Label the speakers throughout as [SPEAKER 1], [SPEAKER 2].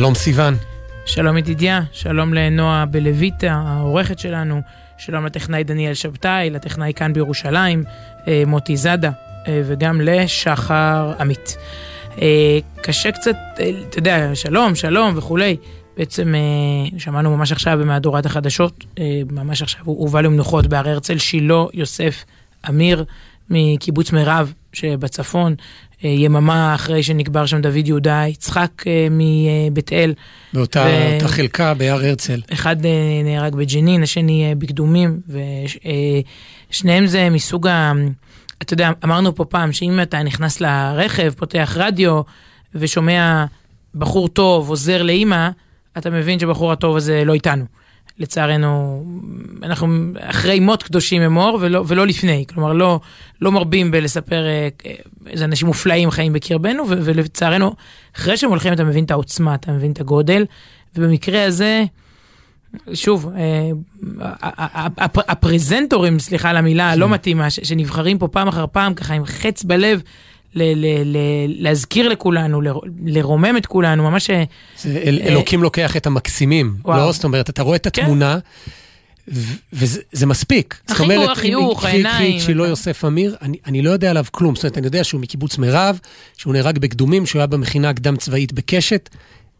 [SPEAKER 1] שלום סיון.
[SPEAKER 2] שלום ידידיה, שלום לנועה בלויטה, העורכת שלנו, שלום לטכנאי דניאל שבתאי, לטכנאי כאן בירושלים, אה, מוטי זאדה, אה, וגם לשחר עמית. אה, קשה קצת, אתה יודע, שלום, שלום וכולי. בעצם שמענו ממש עכשיו במהדורת החדשות, ממש עכשיו הובא למנוחות בהר הרצל, שילה יוסף אמיר מקיבוץ מירב שבצפון, יממה אחרי שנקבר שם דוד יהודה יצחק אה, מבית אל.
[SPEAKER 1] באותה ו... חלקה בהר הרצל.
[SPEAKER 2] אחד אה, נהרג בג'נין, השני בקדומים, ושניהם זה מסוג ה... אתה יודע, אמרנו פה פעם שאם אתה נכנס לרכב, פותח רדיו ושומע בחור טוב עוזר לאימא, אתה מבין שבחור הטוב הזה לא איתנו. לצערנו, אנחנו אחרי מות קדושים אמור ולא, ולא לפני. כלומר, לא, לא מרבים בלספר אה, איזה אנשים מופלאים חיים בקרבנו, ו, ולצערנו, אחרי שהם הולכים אתה מבין את העוצמה, אתה מבין את הגודל, ובמקרה הזה, שוב, אה, הפרזנטורים, סליחה על המילה הלא כן. מתאימה, שנבחרים פה פעם אחר פעם, ככה עם חץ בלב, ל- ל- ל- להזכיר לכולנו, ל- לרומם את כולנו, ממש... אה,
[SPEAKER 1] זה אל, אלוקים לוקח את המקסימים, וואו. לא? זאת אומרת, אתה רואה את כן. התמונה, כן. וזה מספיק.
[SPEAKER 2] זאת אומרת, החיוך, העיניים.
[SPEAKER 1] שילה יוסף אמיר, אני, אני לא יודע עליו כלום. זאת אומרת, אני יודע שהוא מקיבוץ מירב, שהוא נהרג בקדומים, שהוא היה במכינה הקדם צבאית בקשת,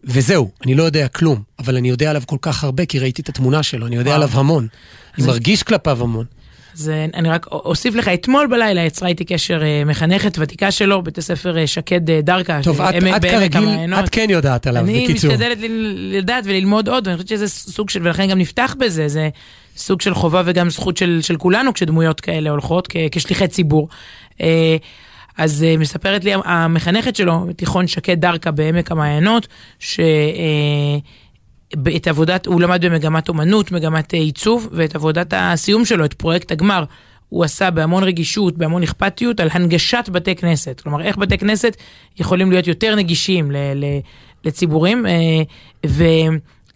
[SPEAKER 1] וזהו, אני לא יודע כלום. אבל אני יודע עליו כל כך הרבה, כי ראיתי את התמונה שלו, אני יודע וואו. עליו המון. אני מרגיש כלפיו המון.
[SPEAKER 2] אז אני רק אוסיף לך, אתמול בלילה יצרה איתי קשר אה, מחנכת ותיקה שלו, בית הספר אה, שקד אה, דרכה.
[SPEAKER 1] טוב, את, את כרגיל, את כן יודעת עליו,
[SPEAKER 2] אני
[SPEAKER 1] בקיצור.
[SPEAKER 2] אני משתדלת לדעת וללמוד עוד, ואני חושבת שזה סוג של, ולכן גם נפתח בזה, זה סוג של חובה וגם זכות של, של כולנו כשדמויות כאלה הולכות, כ, כשליחי ציבור. אז מספרת לי המחנכת שלו, תיכון שקד דרכה בעמק המעיינות, ש... את עבודת, הוא למד במגמת אומנות, מגמת אה, עיצוב, ואת עבודת הסיום שלו, את פרויקט הגמר, הוא עשה בהמון רגישות, בהמון אכפתיות, על הנגשת בתי כנסת. כלומר, איך בתי כנסת יכולים להיות יותר נגישים ל, ל, לציבורים, אה, ו...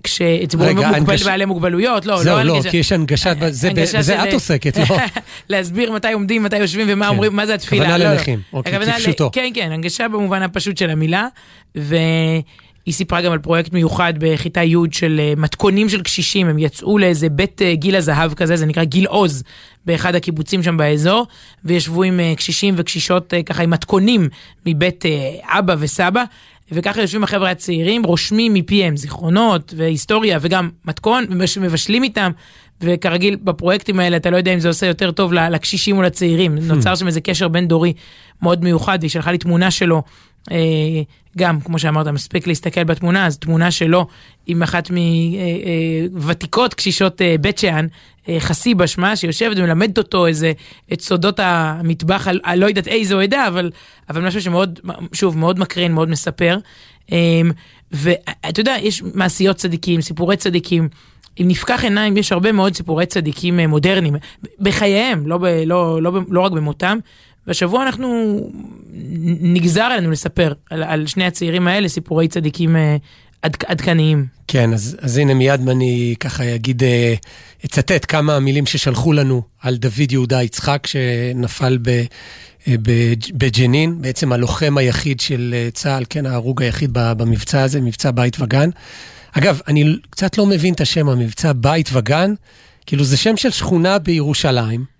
[SPEAKER 2] כשציבורים מוגבל בעלי מוגבלויות, לא,
[SPEAKER 1] זהו, לא, לא, כי יש הנגשת, זה, את עוסקת, לא?
[SPEAKER 2] להסביר מתי עומדים, מתי יושבים ומה כן. אומרים, מה זה התפילה.
[SPEAKER 1] הכוונה לא, לנכים, לא. אוקיי, כפשוטו.
[SPEAKER 2] כן, כן, הנגשה במובן הפשוט של המילה, ו... היא סיפרה גם על פרויקט מיוחד בכיתה י' של אה, מתכונים של קשישים, הם יצאו לאיזה בית אה, גיל הזהב כזה, זה נקרא גיל עוז, באחד הקיבוצים שם באזור, וישבו עם אה, קשישים וקשישות ככה עם מתכונים מבית אבא וסבא, וככה יושבים החבר'ה הצעירים, רושמים מפיהם זיכרונות והיסטוריה וגם מתכון, ומבשלים איתם, וכרגיל בפרויקטים האלה אתה לא יודע אם זה עושה יותר טוב לקשישים או לצעירים, נוצר שם איזה קשר בין דורי מאוד מיוחד, והיא שלחה לי תמונה שלו גם, כמו שאמרת, מספיק להסתכל בתמונה, אז תמונה שלו עם אחת מוותיקות אה, אה, קשישות בית שאן, חסיבה שמה, שיושבת ומלמדת אותו איזה, את סודות המטבח, על, על לא יודעת איזו עדה, אבל, אבל משהו שמאוד, שוב, מאוד מקרין, מאוד מספר. ואתה יודע, יש מעשיות צדיקים, סיפורי צדיקים. אם נפקח עיניים, יש הרבה מאוד סיפורי צדיקים מודרניים, בחייהם, לא, ב, לא, לא, לא רק במותם, והשבוע אנחנו, נגזר עלינו לספר על, על שני הצעירים האלה סיפורי צדיקים אה, עד, עדכניים.
[SPEAKER 1] כן, אז, אז הנה מיד אני ככה אגיד, אה, אצטט כמה מילים ששלחו לנו על דוד יהודה יצחק שנפל ב... אה, בג'נין, בעצם הלוחם היחיד של צה"ל, כן, ההרוג היחיד במבצע הזה, מבצע בית וגן. אגב, אני קצת לא מבין את השם, המבצע בית וגן, כאילו זה שם של שכונה בירושלים.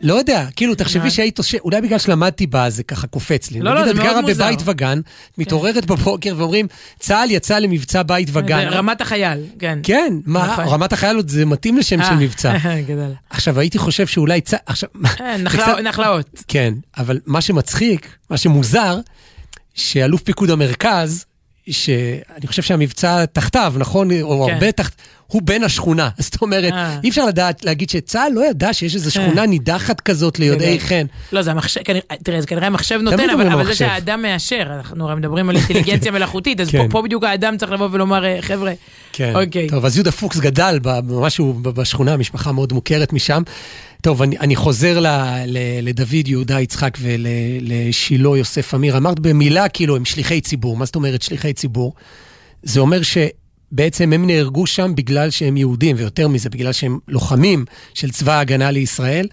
[SPEAKER 1] לא יודע, כאילו, תחשבי שהיית, אולי בגלל שלמדתי בה, זה ככה קופץ לי.
[SPEAKER 2] לא, לא, זה מאוד מוזר.
[SPEAKER 1] נגיד, את גרה בבית וגן, מתעוררת בבוקר ואומרים, צה"ל יצא למבצע בית וגן.
[SPEAKER 2] רמת החייל, כן.
[SPEAKER 1] כן, מה, נכון. רמת החייל עוד זה מתאים לשם של אה, מבצע. גדול. עכשיו, הייתי חושב שאולי צה"ל, עכשיו...
[SPEAKER 2] אה, נחלאות.
[SPEAKER 1] כן, אבל מה שמצחיק, מה שמוזר, שאלוף פיקוד המרכז, שאני חושב שהמבצע תחתיו, נכון? או כן. הרבה תחת... הוא בן השכונה. זאת אומרת, אה. אי אפשר לדעת, להגיד שצה"ל לא ידע שיש איזו שכונה נידחת כזאת ליודעי חן.
[SPEAKER 2] לא, זה המחשב, תראה, זה כנראה המחשב נותן, אבל זה שהאדם מאשר, אנחנו הרי מדברים על אינטליגנציה מלאכותית, אז כן. פה בדיוק האדם צריך לבוא ולומר, אה, חבר'ה,
[SPEAKER 1] כן. אוקיי. טוב, אז יהודה פוקס גדל משהו בשכונה, משפחה מאוד מוכרת משם. טוב, אני, אני חוזר ל, ל, לדוד יהודה יצחק ולשילה יוסף אמיר. אמרת במילה, כאילו, הם שליחי ציבור. מה זאת אומרת שליחי ציבור? זה אומר שבעצם הם נהרגו שם בגלל שהם יהודים, ויותר מזה, בגלל שהם לוחמים של צבא ההגנה לישראל.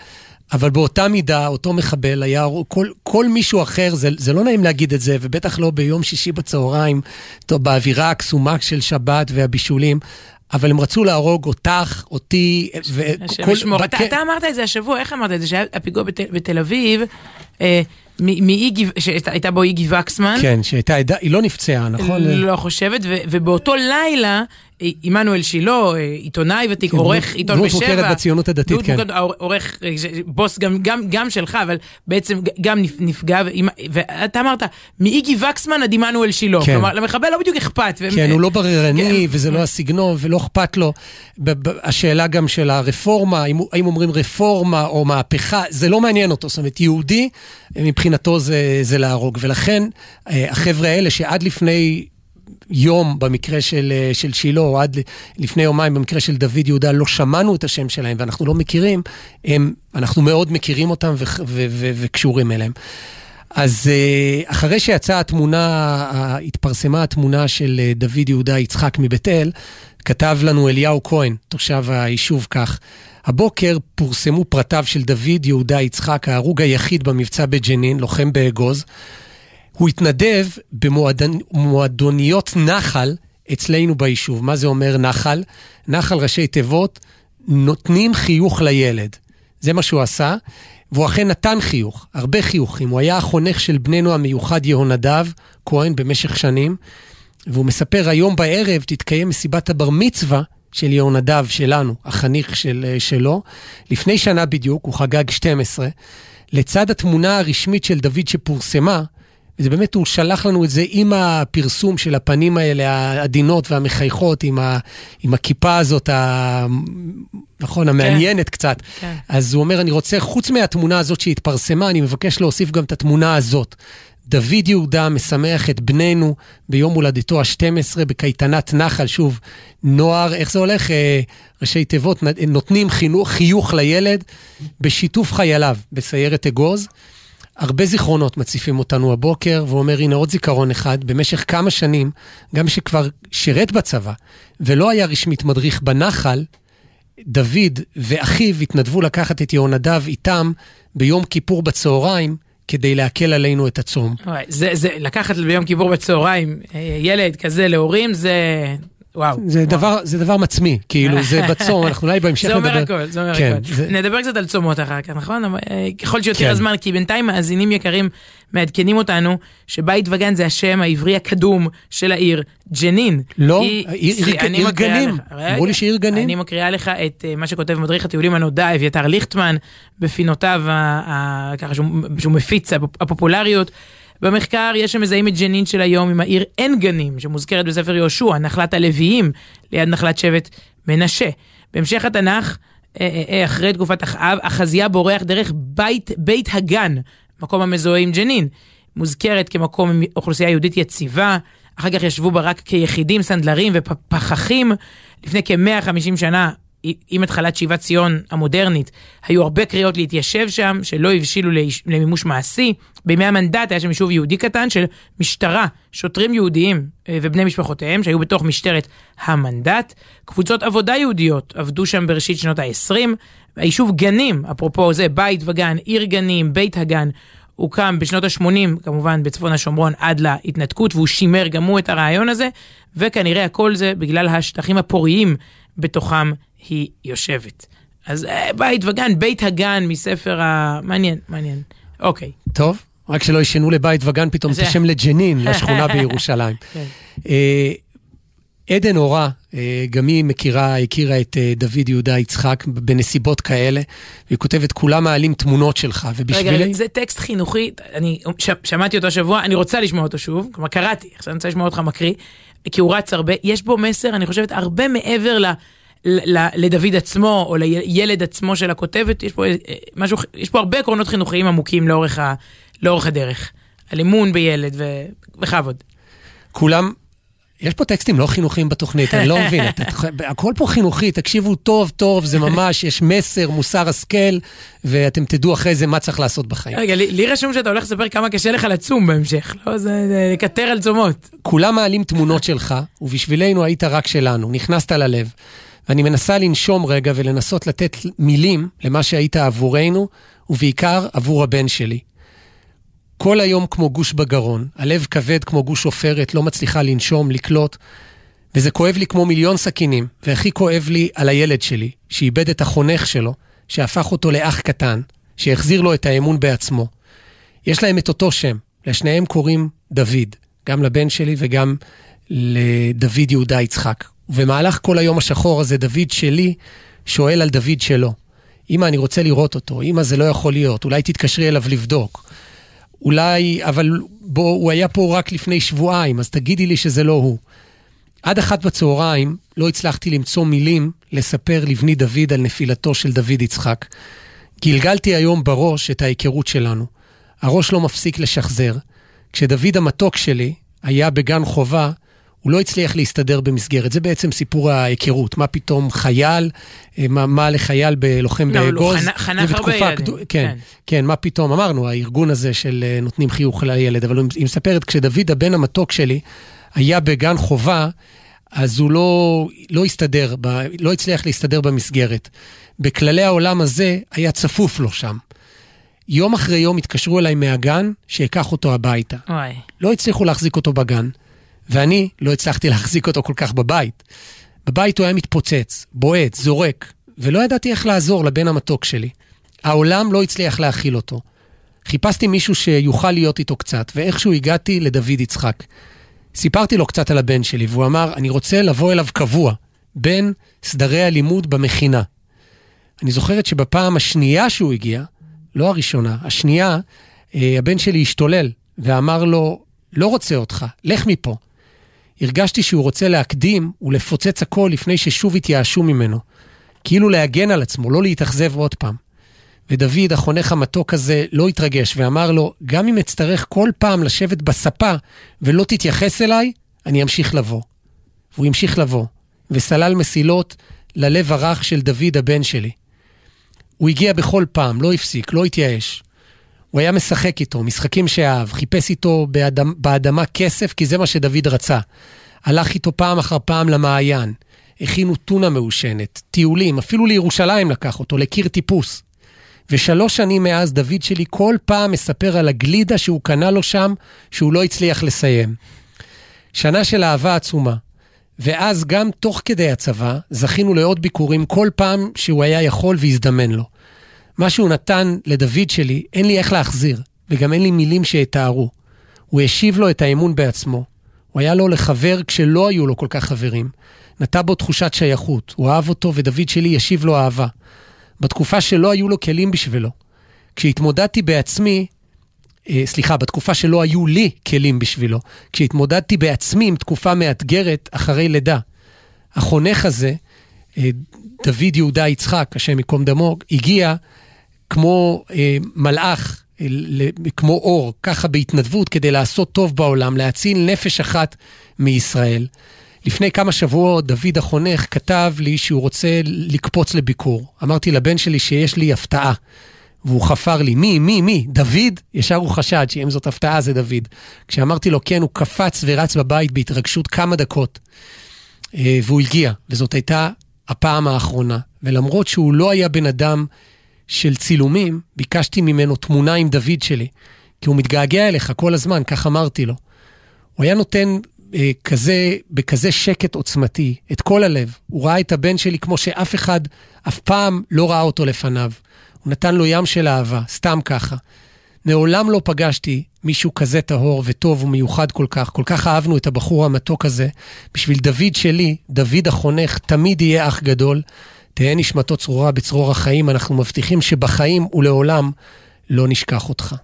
[SPEAKER 1] אבל באותה מידה, אותו מחבל היה, כל, כל מישהו אחר, זה, זה לא נעים להגיד את זה, ובטח לא ביום שישי בצהריים, טוב, באווירה הקסומה של שבת והבישולים, אבל הם רצו להרוג אותך, אותי,
[SPEAKER 2] וכל... אתה, אתה אמרת את זה השבוע, איך אמרת את זה? שהיה הפיגוע בת, בתל אביב, אה, מאי גיב... שהייתה בו איגי וקסמן.
[SPEAKER 1] כן, שהייתה עדה, היא לא נפצעה, נכון?
[SPEAKER 2] לא חושבת, ובאותו לילה עמנואל שילה, עיתונאי ותיק, כן, עורך עיתון בשבע.
[SPEAKER 1] דמות מוכרת בציונות הדתית, כן.
[SPEAKER 2] עורך, בוס גם, גם, גם שלך, אבל בעצם גם נפגע, ואתה אמרת, מאיגי וקסמן עד עמנואל שילה. כן. כלומר, למחבל לא בדיוק אכפת.
[SPEAKER 1] כן, הוא לא בררני, כן. וזה לא הסגנון, ולא אכפת לו. השאלה גם של הרפורמה, האם אומרים רפורמה או מהפכה, זה לא מעניין אותו. זאת אומרת, יהודי, מבחינתו זה, זה להרוג. ולכן, אה, החבר'ה האלה שעד לפני... יום במקרה של, אה, של שילה, או עד לפני יומיים במקרה של דוד יהודה, לא שמענו את השם שלהם ואנחנו לא מכירים, הם, אנחנו מאוד מכירים אותם ו, ו, ו, וקשורים אליהם. אז אה, אחרי שיצאה התמונה, התפרסמה התמונה של אה, דוד יהודה יצחק מבית אל, כתב לנו אליהו כהן, תושב היישוב כך, הבוקר פורסמו פרטיו של דוד יהודה יצחק, ההרוג היחיד במבצע בג'נין, לוחם באגוז. הוא התנדב במועדוניות נחל אצלנו ביישוב. מה זה אומר נחל? נחל ראשי תיבות, נותנים חיוך לילד. זה מה שהוא עשה, והוא אכן נתן חיוך, הרבה חיוכים. הוא היה החונך של בננו המיוחד יהונדב כהן במשך שנים, והוא מספר, היום בערב תתקיים מסיבת הבר מצווה של יהונדב שלנו, החניך של, שלו. לפני שנה בדיוק, הוא חגג 12. לצד התמונה הרשמית של דוד שפורסמה, וזה באמת, הוא שלח לנו את זה עם הפרסום של הפנים האלה, העדינות והמחייכות, עם, ה, עם הכיפה הזאת, ה, נכון, המעניינת כן, קצת. כן. אז הוא אומר, אני רוצה, חוץ מהתמונה הזאת שהתפרסמה, אני מבקש להוסיף גם את התמונה הזאת. דוד יהודה משמח את בננו ביום הולדתו ה-12 בקייטנת נחל, שוב, נוער, איך זה הולך? אה, ראשי תיבות, נותנים חינוך, חיוך לילד בשיתוף חייליו בסיירת אגוז. הרבה זיכרונות מציפים אותנו הבוקר, והוא אומר, הנה עוד זיכרון אחד, במשך כמה שנים, גם שכבר שירת בצבא, ולא היה רשמית מדריך בנחל, דוד ואחיו התנדבו לקחת את יהונדב איתם ביום כיפור בצהריים, כדי להקל עלינו את הצום.
[SPEAKER 2] זה, זה, לקחת ביום כיפור בצהריים אה, ילד כזה להורים, זה וואו.
[SPEAKER 1] זה, וואו. דבר, זה דבר מצמי, כאילו, זה בצום, אנחנו אולי בהמשך
[SPEAKER 2] נדבר. זה אומר הכל, זה אומר כן, הכל. זה... נדבר קצת על צומות אחר כך, נכון? אה, ככל שיותר כן. הזמן, כי בינתיים מאזינים יקרים מעדכנים אותנו שבית וגן זה השם העברי הקדום של העיר ג'נין.
[SPEAKER 1] לא, היא, עיר, עיר, עיר גנים, אמרו לי שעיר גנים.
[SPEAKER 2] אני מקריאה לך את אה, מה שכותב מדריך הטיולים הנודע, אביתר ליכטמן, בפינותיו, ככה שהוא, שהוא מפיץ הפופולריות. במחקר יש שמזהים את ג'נין של היום עם העיר עין גנים, שמוזכרת בספר יהושע, נחלת הלוויים, ליד נחלת שבט מנשה. בהמשך התנ"ך, אה, אה, אה, אחרי תקופת אחאב, אחזיה בורח דרך בית, בית הגן, מקום המזוהה עם ג'נין. מוזכרת כמקום עם אוכלוסייה יהודית יציבה, אחר כך ישבו בה רק כיחידים, סנדלרים ופחחים. לפני כ-150 שנה עם התחלת שיבת ציון המודרנית, היו הרבה קריאות להתיישב שם, שלא הבשילו למימוש מעשי. בימי המנדט היה שם יישוב יהודי קטן של משטרה, שוטרים יהודיים אה, ובני משפחותיהם שהיו בתוך משטרת המנדט. קבוצות עבודה יהודיות עבדו שם בראשית שנות ה-20. היישוב גנים, אפרופו זה, בית וגן, עיר גנים, בית הגן, הוקם בשנות ה-80, כמובן בצפון השומרון עד להתנתקות, והוא שימר גם הוא את הרעיון הזה, וכנראה הכל זה בגלל השטחים הפוריים בתוכם היא יושבת. אז אה, בית וגן, בית הגן מספר ה... מעניין, מעניין. אוקיי.
[SPEAKER 1] טוב, רק שלא ישנו לבית וגן פתאום את השם לג'נין, לשכונה בירושלים. כן. אה, עדן אורה, אה, גם היא מכירה, הכירה את דוד יהודה יצחק בנסיבות כאלה, והיא כותבת, כולם מעלים תמונות שלך,
[SPEAKER 2] ובשבילי... רגע, זה טקסט חינוכי, אני ש, שמעתי אותו השבוע, אני רוצה לשמוע אותו שוב, כלומר קראתי, עכשיו אני רוצה לשמוע אותך מקריא, כי הוא רץ הרבה, יש בו מסר, אני חושבת, הרבה מעבר ל... לדוד עצמו או לילד עצמו של הכותבת, יש פה אה, משהו, יש פה הרבה עקרונות חינוכיים עמוקים לאורך, ה, לאורך הדרך. על אמון בילד ובכבוד.
[SPEAKER 1] כולם, יש פה טקסטים לא חינוכיים בתוכנית, אני לא מבין, הכל פה חינוכי, תקשיבו טוב טוב, זה ממש, יש מסר, מוסר השכל, ואתם תדעו אחרי זה מה צריך לעשות בחיים.
[SPEAKER 2] רגע, לי, לי רשום שאתה הולך לספר כמה קשה לך לצום בהמשך, לא? זה לקטר על צומות.
[SPEAKER 1] כולם מעלים תמונות שלך, ובשבילנו היית רק שלנו, נכנסת ללב. ואני מנסה לנשום רגע ולנסות לתת מילים למה שהיית עבורנו, ובעיקר עבור הבן שלי. כל היום כמו גוש בגרון, הלב כבד כמו גוש עופרת, לא מצליחה לנשום, לקלוט, וזה כואב לי כמו מיליון סכינים, והכי כואב לי על הילד שלי, שאיבד את החונך שלו, שהפך אותו לאח קטן, שהחזיר לו את האמון בעצמו. יש להם את אותו שם, לשניהם קוראים דוד, גם לבן שלי וגם לדוד יהודה יצחק. ובמהלך כל היום השחור הזה, דוד שלי שואל על דוד שלו. אמא, אני רוצה לראות אותו. אמא, זה לא יכול להיות. אולי תתקשרי אליו לבדוק. אולי, אבל בוא, הוא היה פה רק לפני שבועיים, אז תגידי לי שזה לא הוא. עד אחת בצהריים לא הצלחתי למצוא מילים לספר לבני דוד על נפילתו של דוד יצחק. גלגלתי היום בראש את ההיכרות שלנו. הראש לא מפסיק לשחזר. כשדוד המתוק שלי היה בגן חובה, הוא לא הצליח להסתדר במסגרת. זה בעצם סיפור ההיכרות. מה פתאום חייל, אה, מה, מה לחייל בלוחם
[SPEAKER 2] לא,
[SPEAKER 1] באגוז.
[SPEAKER 2] לא, חנך הרבה ילדים.
[SPEAKER 1] כן, כן, כן, מה פתאום, אמרנו, הארגון הזה של אה, נותנים חיוך לילד, אבל היא מספרת, כשדוד הבן המתוק שלי היה בגן חובה, אז הוא לא, לא הסתדר, ב, לא הצליח להסתדר במסגרת. בכללי העולם הזה היה צפוף לו שם. יום אחרי יום התקשרו אליי מהגן שאקח אותו הביתה.
[SPEAKER 2] וואי.
[SPEAKER 1] לא הצליחו להחזיק אותו בגן, ואני לא הצלחתי להחזיק אותו כל כך בבית. בבית הוא היה מתפוצץ, בועט, זורק, ולא ידעתי איך לעזור לבן המתוק שלי. העולם לא הצליח להכיל אותו. חיפשתי מישהו שיוכל להיות איתו קצת, ואיכשהו הגעתי לדוד יצחק. סיפרתי לו קצת על הבן שלי, והוא אמר, אני רוצה לבוא אליו קבוע, בין סדרי הלימוד במכינה. אני זוכרת שבפעם השנייה שהוא הגיע, לא הראשונה, השנייה, אה, הבן שלי השתולל ואמר לו, לא רוצה אותך, לך מפה. הרגשתי שהוא רוצה להקדים ולפוצץ הכל לפני ששוב התייאשו ממנו. כאילו להגן על עצמו, לא להתאכזב עוד פעם. ודוד, החונך המתוק הזה, לא התרגש ואמר לו, גם אם אצטרך כל פעם לשבת בספה ולא תתייחס אליי, אני אמשיך לבוא. והוא המשיך לבוא, וסלל מסילות ללב הרך של דוד הבן שלי. הוא הגיע בכל פעם, לא הפסיק, לא התייאש. הוא היה משחק איתו, משחקים שאהב, חיפש איתו באדמה, באדמה כסף, כי זה מה שדוד רצה. הלך איתו פעם אחר פעם למעיין. הכינו טונה מעושנת, טיולים, אפילו לירושלים לקח אותו, לקיר טיפוס. ושלוש שנים מאז דוד שלי כל פעם מספר על הגלידה שהוא קנה לו שם, שהוא לא הצליח לסיים. שנה של אהבה עצומה. ואז גם תוך כדי הצבא, זכינו לעוד ביקורים כל פעם שהוא היה יכול והזדמן לו. מה שהוא נתן לדוד שלי, אין לי איך להחזיר, וגם אין לי מילים שיתארו. הוא השיב לו את האמון בעצמו. הוא היה לו לחבר כשלא היו לו כל כך חברים. נטע בו תחושת שייכות, הוא אהב אותו ודוד שלי השיב לו אהבה. בתקופה שלא היו לו כלים בשבילו. כשהתמודדתי בעצמי, אה, סליחה, בתקופה שלא היו לי כלים בשבילו, כשהתמודדתי בעצמי עם תקופה מאתגרת אחרי לידה. החונך הזה, אה, דוד יהודה יצחק, השם ייקום דמו, הגיע כמו אה, מלאך, אה, כמו אור, ככה בהתנדבות, כדי לעשות טוב בעולם, להציל נפש אחת מישראל. לפני כמה שבועות דוד החונך כתב לי שהוא רוצה לקפוץ לביקור. אמרתי לבן שלי שיש לי הפתעה. והוא חפר לי, מי, מי, מי? דוד? ישר הוא חשד שאם זאת הפתעה זה דוד. כשאמרתי לו כן, הוא קפץ ורץ בבית בהתרגשות כמה דקות. אה, והוא הגיע, וזאת הייתה הפעם האחרונה. ולמרות שהוא לא היה בן אדם של צילומים, ביקשתי ממנו תמונה עם דוד שלי, כי הוא מתגעגע אליך כל הזמן, כך אמרתי לו. הוא היה נותן אה, כזה, בכזה שקט עוצמתי, את כל הלב. הוא ראה את הבן שלי כמו שאף אחד אף פעם לא ראה אותו לפניו. הוא נתן לו ים של אהבה, סתם ככה. מעולם לא פגשתי מישהו כזה טהור וטוב ומיוחד כל כך. כל כך אהבנו את הבחור המתוק הזה. בשביל דוד שלי, דוד החונך, תמיד יהיה אח גדול. תהא נשמתו צרורה בצרור החיים. אנחנו מבטיחים שבחיים ולעולם לא נשכח אותך.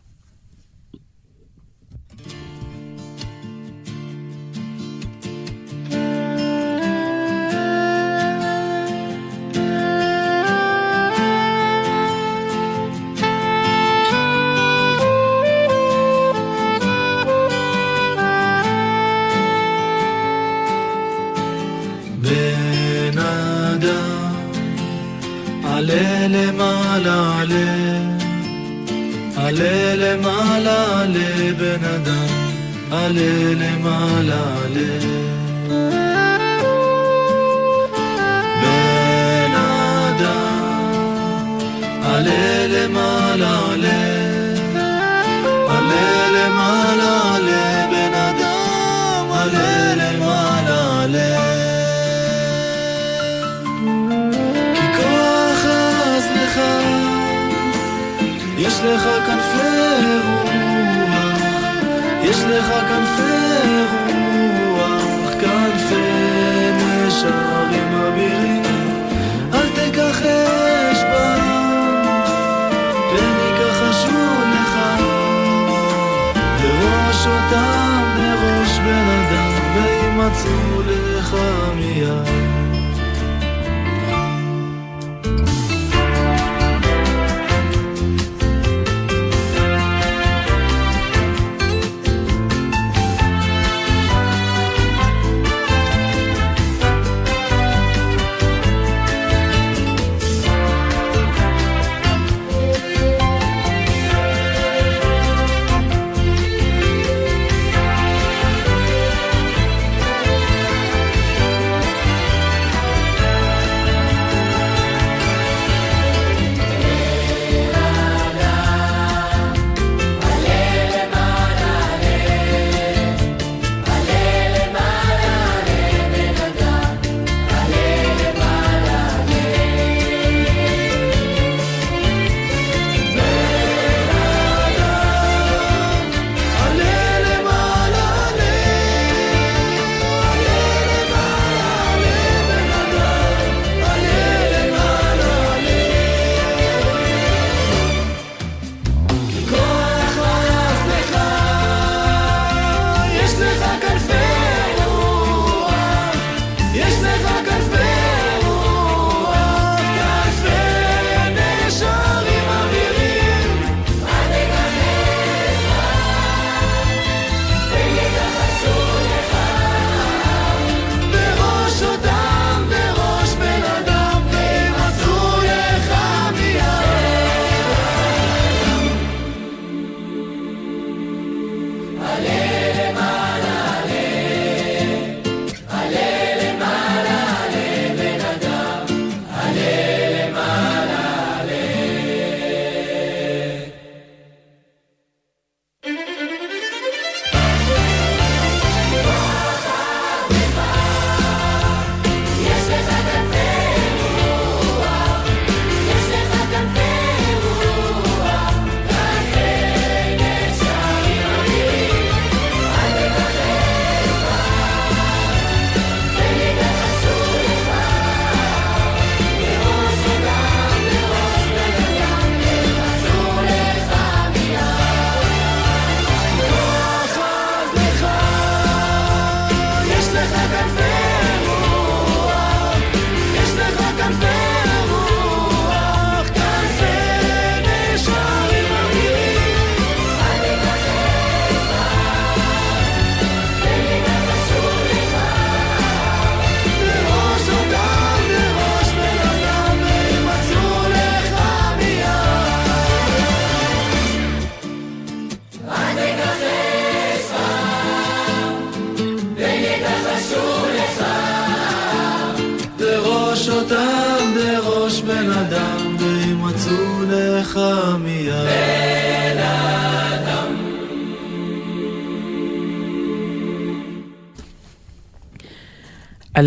[SPEAKER 3] עלה למעלה עלה, עלה למעלה עלה בן אדם, עלה למעלה עלה. בן אדם, עלה למעלה עלה, עלה יש לך כנפי רוח, יש לך כנפי רוח, כנפי נשרים אבירים, אל תכחש בם, פן יכחשו לך, בראש אותם בראש בן אדם, וימצאו לך מיד.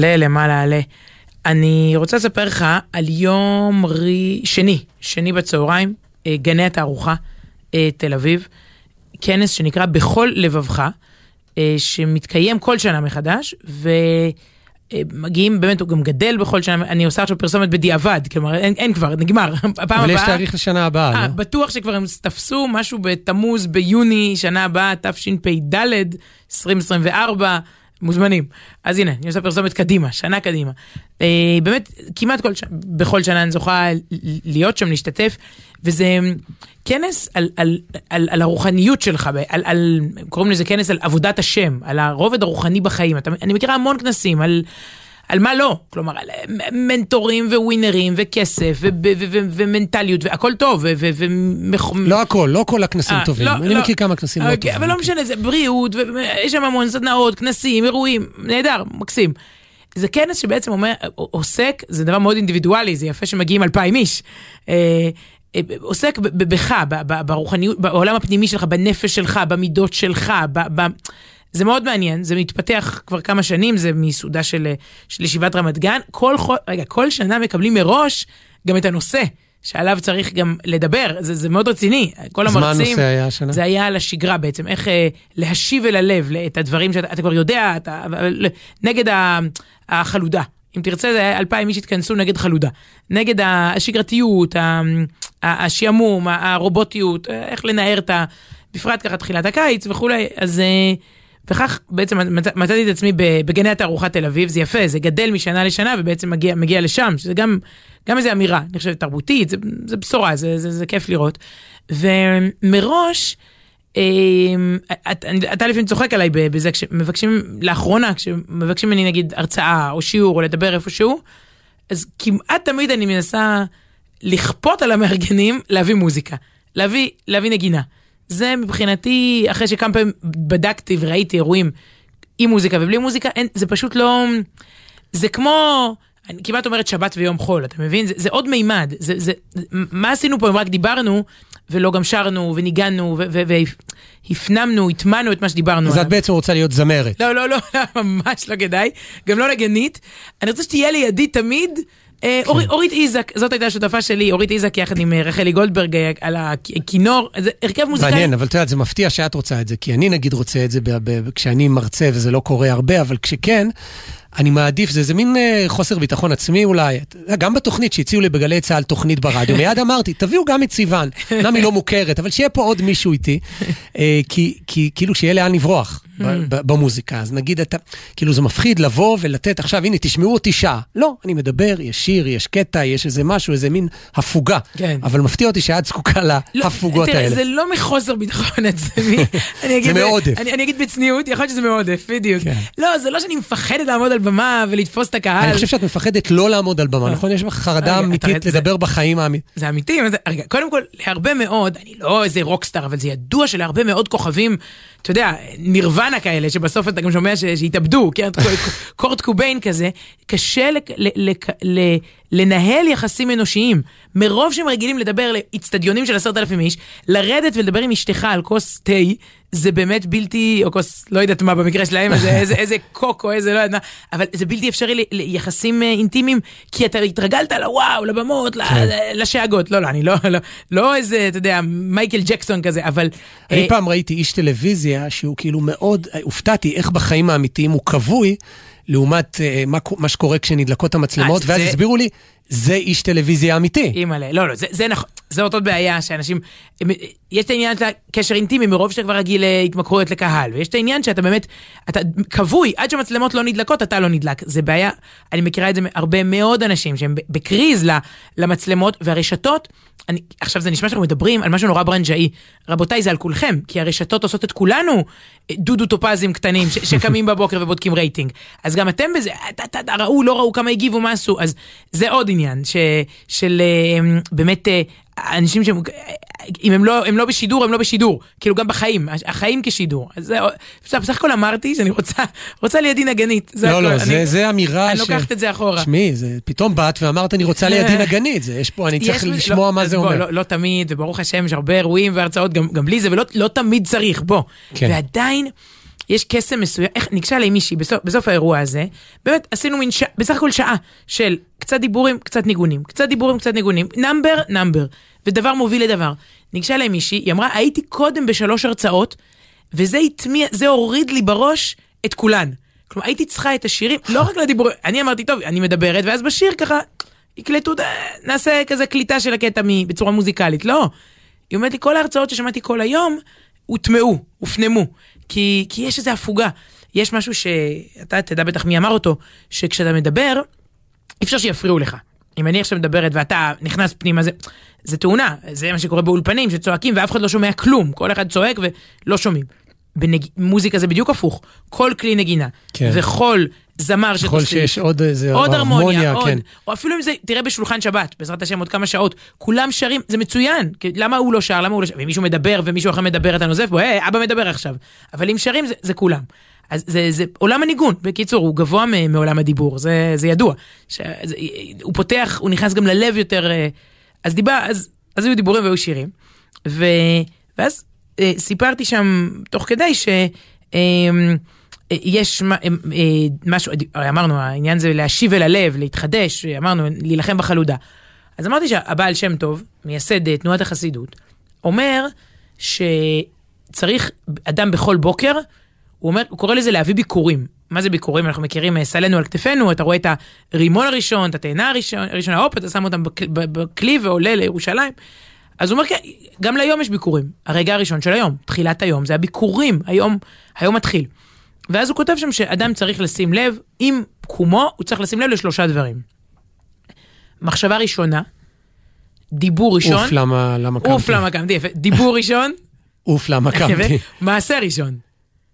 [SPEAKER 3] עלה למעלה עלה.
[SPEAKER 2] אני רוצה לספר לך על יום רי... שני, שני בצהריים, אה, גני התערוכה, אה, תל אביב, כנס שנקרא בכל לבבך, אה, שמתקיים כל שנה מחדש, ומגיעים, באמת הוא גם גדל בכל שנה, אני עושה עכשיו פרסומת בדיעבד, כלומר אין, אין כבר, נגמר, הפעם
[SPEAKER 1] אבל יש
[SPEAKER 2] הבאה,
[SPEAKER 1] תאריך לשנה הבאה,
[SPEAKER 2] אה,
[SPEAKER 1] לא?
[SPEAKER 2] בטוח שכבר הם תפסו משהו בתמוז, ביוני, שנה הבאה, תשפ"ד, 2024, מוזמנים. אז הנה, אני עושה פרסומת קדימה, שנה קדימה. אה, באמת, כמעט כל ש... בכל שנה אני זוכה להיות שם, להשתתף, וזה כנס על, על, על, על הרוחניות שלך, על, על, קוראים לזה כנס על עבודת השם, על הרובד הרוחני בחיים. אתה, אני מכירה המון כנסים על... על מה לא, כלומר על אה, מנטורים ווינרים וכסף ומנטליות והכל טוב.
[SPEAKER 1] לא הכל, לא כל הכנסים
[SPEAKER 2] אה,
[SPEAKER 1] טובים.
[SPEAKER 2] לא,
[SPEAKER 1] אני
[SPEAKER 2] לא.
[SPEAKER 1] מכיר כמה כנסים לא
[SPEAKER 2] אוקיי,
[SPEAKER 1] טובים.
[SPEAKER 2] אבל לא משנה, זה בריאות, ויש שם המון סדנאות, כנסים, אירועים, נהדר, מקסים. זה כנס שבעצם אומר, עוסק, זה דבר מאוד אינדיבידואלי, זה יפה שמגיעים אלפיים איש. אה, אה, עוסק בך, ברוחניות, בעולם הפנימי שלך, בנפש שלך, במידות שלך, ב- זה מאוד מעניין, זה מתפתח כבר כמה שנים, זה מיסודה של, אה, של ישיבת רמת גן. כל, רגע, כל שנה מקבלים מראש גם את הנושא. שעליו צריך גם לדבר, זה, זה מאוד רציני. כל
[SPEAKER 1] אז מה
[SPEAKER 2] המרצים,
[SPEAKER 1] הנושא היה השנה?
[SPEAKER 2] זה היה על השגרה בעצם, איך אה, להשיב אל הלב את הדברים שאתה אתה כבר יודע, אתה, אבל, נגד ה, החלודה. אם תרצה, זה היה אלפיים איש התכנסו נגד חלודה. נגד השגרתיות, השעמום, הרובוטיות, איך לנער את ה... בפרט ככה תחילת הקיץ וכולי, אז... אה, וכך בעצם מצ- מצאתי את עצמי בגני התערוכה תל אביב, זה יפה, זה גדל משנה לשנה ובעצם מגיע, מגיע לשם, שזה גם, גם איזה אמירה, אני חושבת תרבותית, זה, זה בשורה, זה, זה, זה כיף לראות. ומראש, אתה, אתה לפעמים צוחק עליי בזה, כשמבקשים, לאחרונה, כשמבקשים ממני נגיד הרצאה או שיעור או לדבר איפשהו, אז כמעט תמיד אני מנסה לכפות על המארגנים להביא מוזיקה, להביא, להביא נגינה. זה מבחינתי, אחרי שכמה פעמים בדקתי וראיתי אירועים עם מוזיקה ובלי מוזיקה, אין, זה פשוט לא... זה כמו, אני כמעט אומרת שבת ויום חול, אתה מבין? זה, זה עוד מימד. זה, זה, מה עשינו פה אם רק דיברנו, ולא גם שרנו וניגענו והפנמנו, הטמענו את מה שדיברנו
[SPEAKER 1] אז את בעצם רוצה להיות זמרת.
[SPEAKER 2] לא, לא, לא, ממש לא כדאי. גם לא נגנית. אני רוצה שתהיה לידי תמיד. אה, אורית, אורית איזק, זאת הייתה השותפה שלי, אורית איזק יחד עם אה, רחלי גולדברג אה, על הכינור, זה הרכב מוזיקלי.
[SPEAKER 1] מעניין, אבל את יודעת, זה מפתיע שאת רוצה את זה, כי אני נגיד רוצה את זה כשאני מרצה וזה לא קורה הרבה, אבל כשכן, אני מעדיף, זה איזה מין אה, חוסר ביטחון עצמי אולי. גם בתוכנית שהציעו לי בגלי צה"ל תוכנית ברדיו, מיד אמרתי, תביאו גם את סיוון, אומנם היא לא מוכרת, אבל שיהיה פה עוד מישהו איתי, אה, כי, כי כאילו שיהיה לאן לברוח ב- במוזיקה. אז נגיד אתה, כאילו זה מפחיד לבוא ולתת עכשיו, הנה, תשמעו אותי שעה. לא, אני מדבר, יש שיר, יש קטע, יש איזה משהו, איזה מין הפוגה.
[SPEAKER 2] כן.
[SPEAKER 1] אבל מפתיע אותי שאת זקוקה
[SPEAKER 2] לא,
[SPEAKER 1] להפוגות
[SPEAKER 2] תראה,
[SPEAKER 1] האלה.
[SPEAKER 2] זה לא מחוסר ביטחון עצמי. אני אגיד-
[SPEAKER 1] מעודף.
[SPEAKER 2] אני, אני אגיד בצניעות, יכול להיות שזה מעודף, בדיוק.
[SPEAKER 1] כן.
[SPEAKER 2] לא, זה לא שאני מפחדת לעמוד על במה ולתפוס את הקהל.
[SPEAKER 1] אני חושב שאת מפחדת לא לעמוד על במה, נכון? יש לך חרדה אמיתית
[SPEAKER 2] זה-
[SPEAKER 1] לדבר בחיים האמיתיים.
[SPEAKER 2] זה אמיתי, זה- רגע, קודם כל, להרבה מאוד, אני לא איזה רוקסטאר, אבל זה ידוע שלהרבה מאוד כוכבים, אתה יודע, נירוונה כאלה, שבסוף אתה גם שומע שהתאבדו, כן, קורט קוביין כזה, קשה לנהל יחסים אנושיים. מרוב שהם רגילים לדבר לאיצטדיונים של עשרת אלפים איש, לרדת ולדבר עם אשתך על כוס תה, זה באמת בלתי, או כוס, לא יודעת מה במקרה שלהם, איזה, איזה, איזה קוק או איזה לא יודעת מה, אבל זה בלתי אפשרי ל- ליחסים אה, אינטימיים, כי אתה התרגלת לוואו, לבמות,
[SPEAKER 1] כן.
[SPEAKER 2] לשאגות, לא, לא, אני לא, לא, לא איזה, אתה יודע, מייקל ג'קסון כזה, אבל...
[SPEAKER 1] אני
[SPEAKER 2] אה,
[SPEAKER 1] פעם ראיתי איש טלוויזיה שהוא כאילו מאוד, הופתעתי איך בחיים האמיתיים הוא כבוי, לעומת אה, מה שקורה כשנדלקות המצלמות,
[SPEAKER 2] אה,
[SPEAKER 1] ואז הסבירו לי, זה איש טלוויזיה אמיתי.
[SPEAKER 2] אימא'לה, לא, לא, זה, זה נכון, זה אותו בעיה שאנשים, הם- יש את העניין של הקשר אינטימי מרוב שאתה כבר רגיל להתמכרויות לקהל, ויש את העניין שאתה באמת, אתה כבוי, עד שהמצלמות לא נדלקות, אתה לא נדלק. זה בעיה, אני מכירה את זה מהרבה מאוד אנשים שהם בקריז למצלמות, והרשתות, אני, עכשיו זה נשמע שאנחנו מדברים על משהו נורא ברנז'אי. רבותיי, זה על כולכם, כי הרשתות עושות את כולנו דודו טופזים קטנים ש- שקמים בבוקר ובודקים רייטינג. אז גם אתם בזה, ראו, לא ראו, כמה הגיבו, מה עשו. אז זה עוד עניין ש, של אה, באמת אה, אנשים שהם, אם הם לא, הם לא בשידור, הם לא בשידור. כאילו גם בחיים, החיים כשדור. אז זה, בסך הכל אמרתי שאני רוצה, רוצה לידי נגנית. זה
[SPEAKER 1] לא,
[SPEAKER 2] הכל.
[SPEAKER 1] לא,
[SPEAKER 2] אני-
[SPEAKER 1] זה- זה אמירה
[SPEAKER 2] אני
[SPEAKER 1] ש...
[SPEAKER 2] לוקחת את זה אחורה.
[SPEAKER 1] שמעי, זה- פתאום באת ואמרת, אני רוצה לידי נגנית, זה- יש פה, אני צריך
[SPEAKER 2] יש
[SPEAKER 1] לשמוע
[SPEAKER 2] לא,
[SPEAKER 1] מה זה
[SPEAKER 2] בוא,
[SPEAKER 1] אומר.
[SPEAKER 2] לא, לא תמיד, וברוך השם, יש הרבה אירועים והרצאות גם, גם בלי זה, ולא לא תמיד צריך, בוא.
[SPEAKER 1] כן.
[SPEAKER 2] ועדיין, יש קסם מסוים, איך ניגשה אליי מישהי בסוף, בסוף האירוע הזה, באמת עשינו מין שעה, בסך הכל שעה של קצת דיבורים, קצת ניגונים, קצת דיבורים, קצת ניגונים, נאמבר, נאמבר, ודבר מוביל לדבר. ניגשה אליי מישהי, היא אמרה, הייתי קודם בשלוש הרצאות, וזה הטמיע, זה הוריד לי בראש את כולן. כלומר, הייתי צריכה את השירים, לא רק לדיבורים, אני אמרתי, טוב, אני מדברת, ואז בשיר ככה, יקלטו, אה, נעשה כזה קליטה של הקטע בצורה מוזיקלית. לא. היא אומרת לי, כל ההרצאות ששמעתי כל היום, הוטמעו, הופנמו. כי, כי יש איזו הפוגה. יש משהו שאתה תדע בטח מי אמר אותו, שכשאתה מדבר, אי אפשר שיפריעו לך. אם אני עכשיו מדברת ואתה נכנס פנימה, זה, זה תאונה, זה מה שקורה באולפנים שצועקים ואף אחד לא שומע כלום, כל אחד צועק ולא שומעים. במוזיקה זה בדיוק הפוך, כל כלי נגינה,
[SPEAKER 1] כן.
[SPEAKER 2] וכל זמר
[SPEAKER 1] ככל
[SPEAKER 2] שתוסיף,
[SPEAKER 1] שיש עוד איזה
[SPEAKER 2] עוד הרמוניה, עוד,
[SPEAKER 1] כן.
[SPEAKER 2] או אפילו אם זה, תראה בשולחן שבת, בעזרת השם עוד כמה שעות, כולם שרים, זה מצוין, למה הוא לא שר, למה הוא לא שר, ואם מישהו מדבר ומישהו אחר מדבר אתה נוזף בו, היי, אבא מדבר עכשיו, אבל אם שרים זה, זה כולם. אז זה, זה עולם הניגון, בקיצור, הוא גבוה מעולם הדיבור, זה, זה ידוע. ש, זה, הוא פותח, הוא נכנס גם ללב יותר, אה, אז דיבר, אז אז היו דיבורים והיו שירים. ו... ואז סיפרתי שם תוך כדי ש... אה, יש מה- אה, אה, משהו, אמרנו, העניין זה להשיב אל הלב, להתחדש, אמרנו, להילחם בחלודה. אז אמרתי שהבעל שם טוב, מייסד אה, תנועת החסידות, אומר שצריך אדם בכל בוקר, הוא אומר, הוא קורא לזה להביא ביקורים. מה זה ביקורים? אנחנו מכירים, אה, סלנו על כתפינו, אתה רואה את הרימון הראשון, את התאנה הראשונה, הופ, אתה שם אותם בכלי ועולה לירושלים. אז הוא אומר, כן, גם ליום יש ביקורים. הרגע הראשון של היום, תחילת היום, זה הביקורים, היום, היום מתחיל. ואז הוא כותב שם שאדם צריך לשים לב, עם קומו, הוא צריך לשים לב לשלושה דברים. מחשבה ראשונה, דיבור ראשון,
[SPEAKER 1] אוף, למה למה קמתי?
[SPEAKER 2] אוף למה קמתי, דיבור ראשון,
[SPEAKER 1] אוף, למה קמתי?
[SPEAKER 2] מעשה ראשון.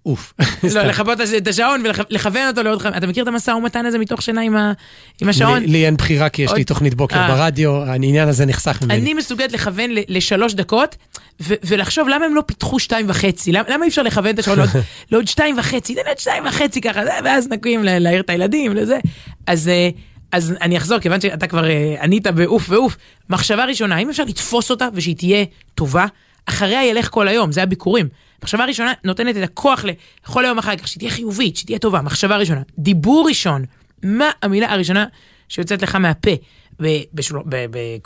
[SPEAKER 1] אוף.
[SPEAKER 2] לא, לכבות את השעון ולכוון אותו לעוד חמש, אתה מכיר את המשא ומתן הזה מתוך שינה עם ה- עם השעון?
[SPEAKER 1] לי לי אין בחירה כי יש לי
[SPEAKER 2] עוד-
[SPEAKER 1] תוכנית בוקר
[SPEAKER 2] אה.
[SPEAKER 1] ברדיו, העניין הזה נחסך ממני.
[SPEAKER 2] אני מסוגלת לכוון ל- לשלוש דקות, ו- ולחשוב למה הם לא פיתחו שתיים וחצי, למה, למה אי אפשר לכוון את השעון לעוד, לעוד שתיים וחצי, תן עוד שתיים וחצי ככה, ואז נקום לה- להעיר את הילדים, לזה. אז, אה, אז אני אחזור, כיוון שאתה כבר אה, ענית בעוף ועוף, מחשבה ראשונה, האם אפשר לתפוס אותה ושהיא תהיה טובה? אחריה ילך כל היום, זה הביקורים. מחשבה ראשונה נותנת את הכוח לכל היום אחר כך, שתהיה חיובית, שתהיה טובה, מחשבה ראשונה. דיבור ראשון, מה המילה הראשונה שיוצאת לך מהפה?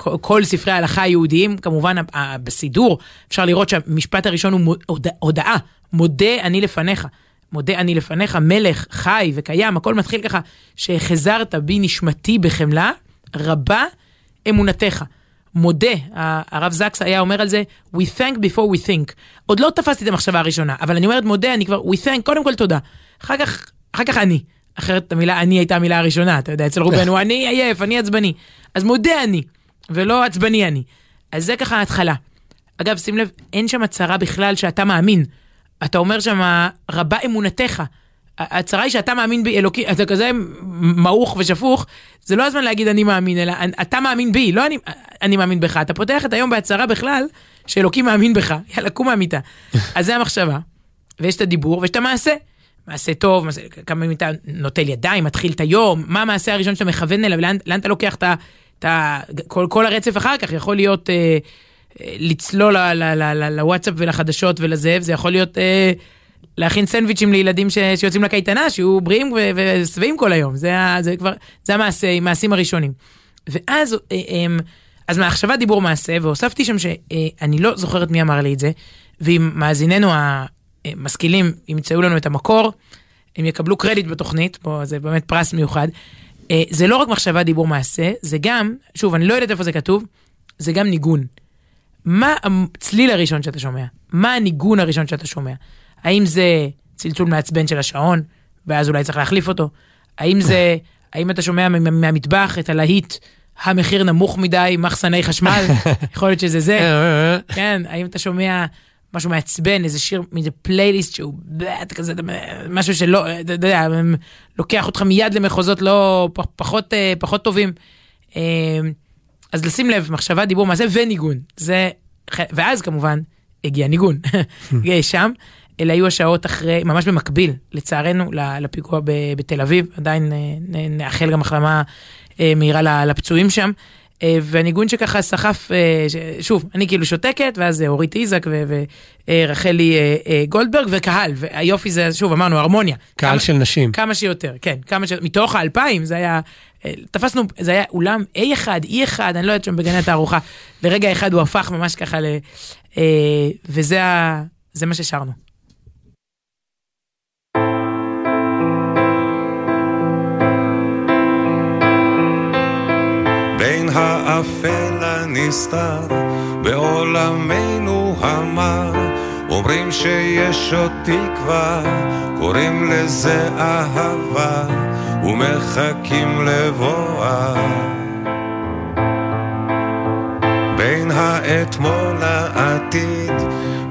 [SPEAKER 2] בכל ספרי ההלכה היהודיים, כמובן בסידור, אפשר לראות שהמשפט הראשון הוא הודעה, מודה אני לפניך. מודה אני לפניך, מלך, חי וקיים, הכל מתחיל ככה, שהחזרת בי נשמתי בחמלה, רבה אמונתך. מודה, הרב זקס היה אומר על זה, we thank before we think. עוד לא תפסתי את המחשבה הראשונה, אבל אני אומרת מודה, אני כבר, we thank, קודם כל תודה. אחר כך, אחר כך אני. אחרת המילה אני הייתה המילה הראשונה, אתה יודע, אצל רובנו, אני עייף, אני עצבני. אז מודה אני, ולא עצבני אני. אז זה ככה ההתחלה. אגב, שים לב, אין שם הצהרה בכלל שאתה מאמין. אתה אומר שם, רבה אמונתך. ההצהרה היא שאתה מאמין בי, אלוקי, אתה כזה מעוך ושפוך, זה לא הזמן להגיד אני מאמין, אלא אתה מאמין בי, לא אני, אני מאמין בך. אתה פותח את היום בהצהרה בכלל, שאלוקים מאמין בך, יאללה, קום מהמיטה. אז זה המחשבה, ויש את הדיבור, ויש את המעשה. מעשה טוב, מעשה, כמה פעמים אתה נוטל ידיים, מתחיל את היום, מה המעשה הראשון שאתה מכוון אליו, לאן, לאן אתה לוקח את ה... את ה כל, כל הרצף אחר כך יכול להיות אה, אה, לצלול לוואטסאפ ולחדשות ולזה, זה יכול להיות אה, להכין סנדוויצ'ים לילדים ש, שיוצאים לקייטנה, שיהיו בריאים ו- ושבעים כל היום, זה, זה כבר, זה המעשה, המעשים הראשונים. ואז, אה, אה, אז מהחשבה דיבור מעשה, והוספתי שם שאני לא זוכרת מי אמר לי את זה, ואם מאזיננו המשכילים ימצאו לנו את המקור, הם יקבלו קרדיט בתוכנית, פה זה באמת פרס מיוחד. אה, זה לא רק מחשבה דיבור מעשה, זה גם, שוב, אני לא יודעת איפה זה כתוב, זה גם ניגון. מה הצליל הראשון שאתה שומע? מה הניגון הראשון שאתה שומע? האם זה צלצול מעצבן של השעון, ואז אולי צריך להחליף אותו? האם זה, האם אתה שומע מה- מהמטבח את הלהיט, המחיר נמוך מדי, מחסני חשמל? יכול להיות שזה זה. כן, האם אתה שומע משהו מעצבן, איזה שיר, מאיזה פלייליסט שהוא כזה, משהו שלא, אתה יודע, לוקח אותך מיד למחוזות לא, פחות, אה, פחות טובים. אה, אז לשים לב, מחשבה, דיבור, מעשה וניגון. זה, ואז כמובן הגיע ניגון. הגיע שם. אלה היו השעות אחרי, ממש במקביל, לצערנו, לפיגוע בתל אביב. עדיין אה, נאחל גם החלמה אה, מהירה לפצועים שם. אה, והניגון שככה סחף, ש- שוב, אני כאילו שותקת, ואז אורית איזק ורחלי גולדברג וקהל, והיופי זה, שוב, אמרנו, הרמוניה.
[SPEAKER 1] קהל
[SPEAKER 2] כמה-
[SPEAKER 1] של נשים.
[SPEAKER 2] כמה שיותר, כן, כמה שיותר, מתוך האלפיים זה היה, תפסנו, זה היה אולם A1, E1, אני לא יודעת שם בגני התערוכה, לרגע אחד הוא הפך ממש ככה ל... וזה ה- זה מה ששרנו.
[SPEAKER 4] האפל הנסתר בעולמנו המר. אומרים שיש עוד תקווה קוראים לזה אהבה ומחכים לבואה. בין האתמול לעתיד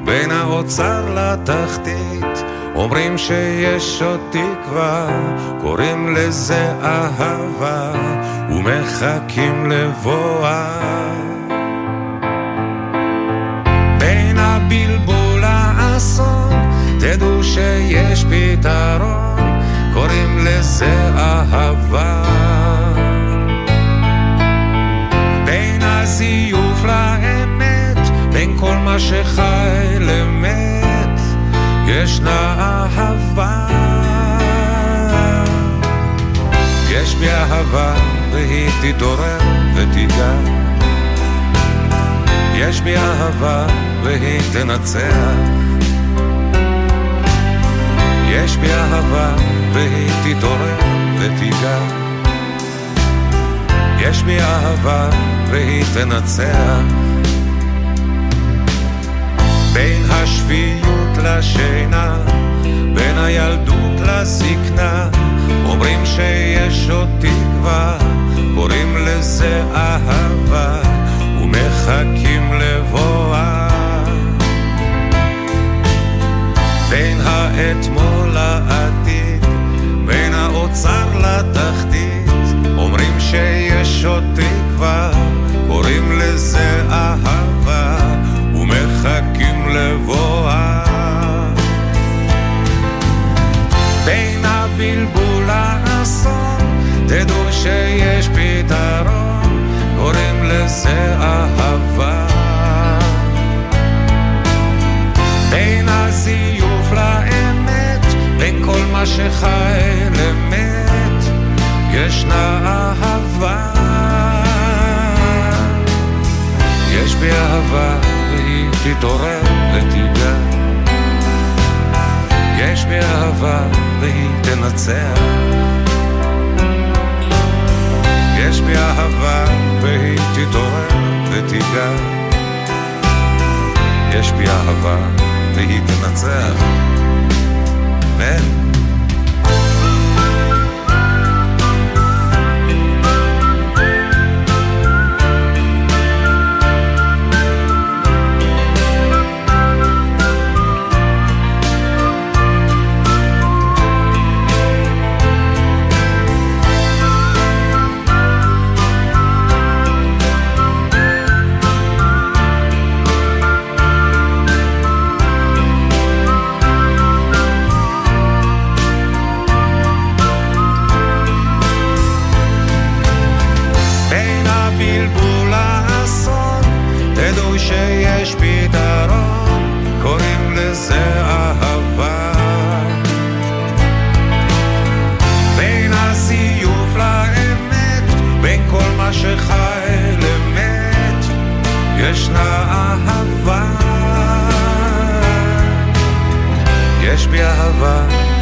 [SPEAKER 4] בין האוצר לתחתית אומרים שיש עוד תקווה קוראים לזה אהבה ומחכים לבואה. בין הבלבול לאסון תדעו שיש פתרון קוראים לזה אהבה. בין הזיוף לאמת שחי למת, ישנה אהבה. יש בי אהבה והיא תתעורר ותיגע. יש בי אהבה והיא תנצח. יש בי אהבה והיא תתעורר ותיגע. יש בי אהבה והיא תנצח. בין השפיות לשינה, בין הילדות לזקנה, אומרים שיש עוד תקווה, קוראים לזה אהבה, ומחכים לבואה. בין האתמול לעתיד, בין האוצר לתחתית, אומרים שיש עוד תקווה, לזה אהבה. בין הזיוף לאמת, בין כל מה שחי למת, ישנה אהבה. יש בי אהבה והיא תתעורר ותיגע. יש בי אהבה והיא תנצח. יש בי אהבה והיא תתעורר ותיגע. יש בי אהבה והיא תנצח. אמן.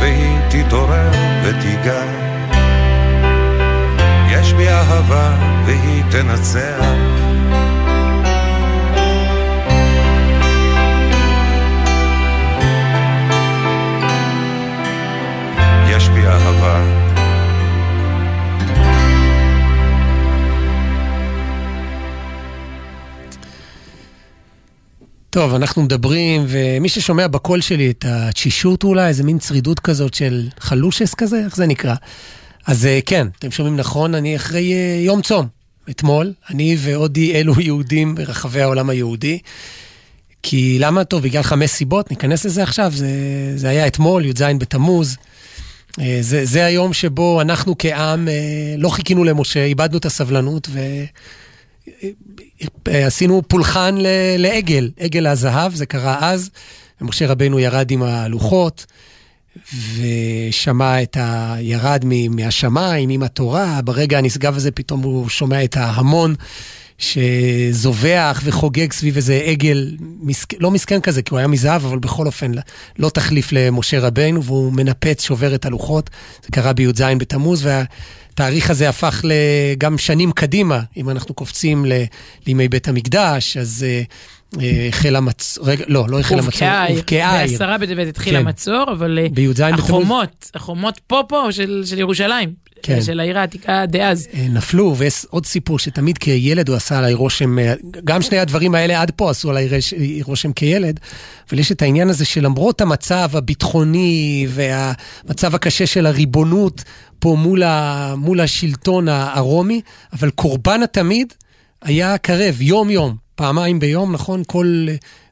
[SPEAKER 4] והיא תתעורר ותיגע. יש בי אהבה והיא תנצח.
[SPEAKER 1] טוב, אנחנו מדברים, ומי ששומע בקול שלי את התשישות אולי, איזה מין צרידות כזאת של חלושס כזה, איך זה נקרא? אז אה, כן, אתם שומעים נכון, אני אחרי אה, יום צום, אתמול, אני ועוד אי אלו יהודים ברחבי העולם היהודי. כי למה? טוב, בגלל חמש סיבות, ניכנס לזה עכשיו, זה, זה היה אתמול, י"ז בתמוז. אה, זה, זה היום שבו אנחנו כעם לא חיכינו למשה, איבדנו את הסבלנות ועשינו פולחן לעגל, עגל הזהב, זה קרה אז, ומשה רבנו ירד עם הלוחות. ושמע את ה... ירד מהשמיים עם התורה, ברגע הנשגב הזה פתאום הוא שומע את ההמון שזובח וחוגג סביב איזה עגל, מסכ... לא מסכן כזה, כי הוא היה מזהב, אבל בכל אופן לא תחליף למשה רבנו, והוא מנפץ, שובר את הלוחות. זה קרה בי"ז בתמוז, והתאריך הזה הפך גם שנים קדימה, אם אנחנו קופצים לימי בית המקדש, אז... החל המצור, רגע, לא, לא החל המצור,
[SPEAKER 2] הובקעה העיר. בעשרה בטבת התחיל כן. המצור, אבל החומות, החומות פה של, של ירושלים, כן. של העיר העתיקה דאז.
[SPEAKER 1] נפלו, ויש עוד סיפור שתמיד כילד הוא עשה עליי רושם, גם שני הדברים האלה עד פה עשו עליי רושם כילד, אבל יש את העניין הזה שלמרות המצב הביטחוני והמצב הקשה של הריבונות פה מול, ה, מול השלטון הרומי, אבל קורבן התמיד היה קרב, יום-יום. פעמיים ביום, נכון? כל,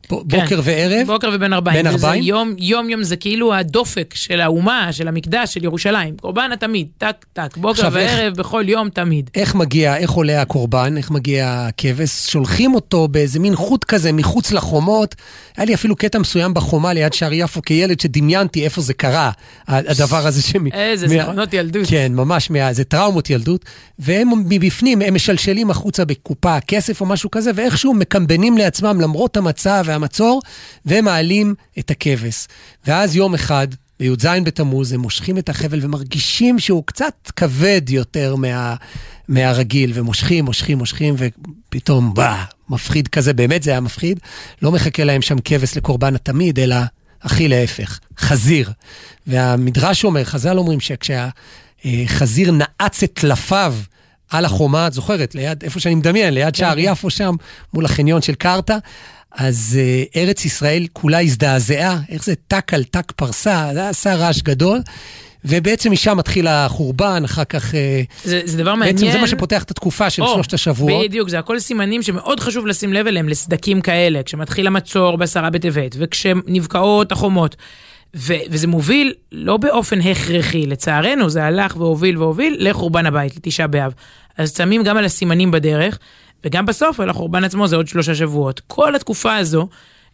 [SPEAKER 2] כן.
[SPEAKER 1] בוקר וערב.
[SPEAKER 2] בוקר ובין ארבעים.
[SPEAKER 1] בין ארבעים?
[SPEAKER 2] יום, יום יום זה כאילו הדופק של האומה, של המקדש, של ירושלים. קורבן התמיד, טק טק, בוקר
[SPEAKER 1] עכשיו, איך-
[SPEAKER 2] וערב, בכל יום תמיד.
[SPEAKER 1] איך מגיע, איך עולה הקורבן, איך מגיע הכבש, שולחים אותו באיזה מין חוט כזה מחוץ לחומות. היה לי אפילו קטע מסוים בחומה ליד שער יפו כילד שדמיינתי איפה זה קרה, הדבר הזה שמ...
[SPEAKER 2] איזה
[SPEAKER 1] מה-
[SPEAKER 2] זיכרונות ילדות.
[SPEAKER 1] כן, ממש, מה... זה טראומות ילדות. והם מבפנים, הם משלשלים החוצה בקופה כסף או משהו כזה, ואיכשהו מקמבנים לעצמם למרות המצב והמצור, והם מעלים את הכבש. ואז יום אחד, בי"ז בתמוז, הם מושכים את החבל ומרגישים שהוא קצת כבד יותר מה, מהרגיל, ומושכים, מושכים, מושכים, ופתאום, וואה, מפחיד כזה, באמת זה היה מפחיד. לא מחכה להם שם כבש לקורבן התמיד, אלא הכי להפך, חזיר. והמדרש אומר, חז"ל אומרים שכשהחזיר נעץ את טלפיו על החומה, את זוכרת, ליד, איפה שאני מדמיין, ליד שער יפו שם, מול החניון של קרתא, אז uh, ארץ ישראל כולה הזדעזעה, איך זה טק על טק פרסה, זה עשה רעש גדול, ובעצם משם מתחיל החורבן, אחר כך... אה,
[SPEAKER 2] זה, זה דבר מעניין.
[SPEAKER 1] בעצם זה מה שפותח את התקופה של
[SPEAKER 2] או,
[SPEAKER 1] שלושת השבועות.
[SPEAKER 2] בדיוק, זה הכל סימנים שמאוד חשוב לשים לב אליהם, לסדקים כאלה, כשמתחיל המצור בעשרה בטבת, וכשנבקעות החומות. ו- וזה מוביל לא באופן הכרחי, לצערנו, זה הלך והוביל והוביל לחורבן הבית, לתשעה באב. אז צמים גם על הסימנים בדרך, וגם בסוף על החורבן עצמו זה עוד שלושה שבועות. כל התקופה הזו,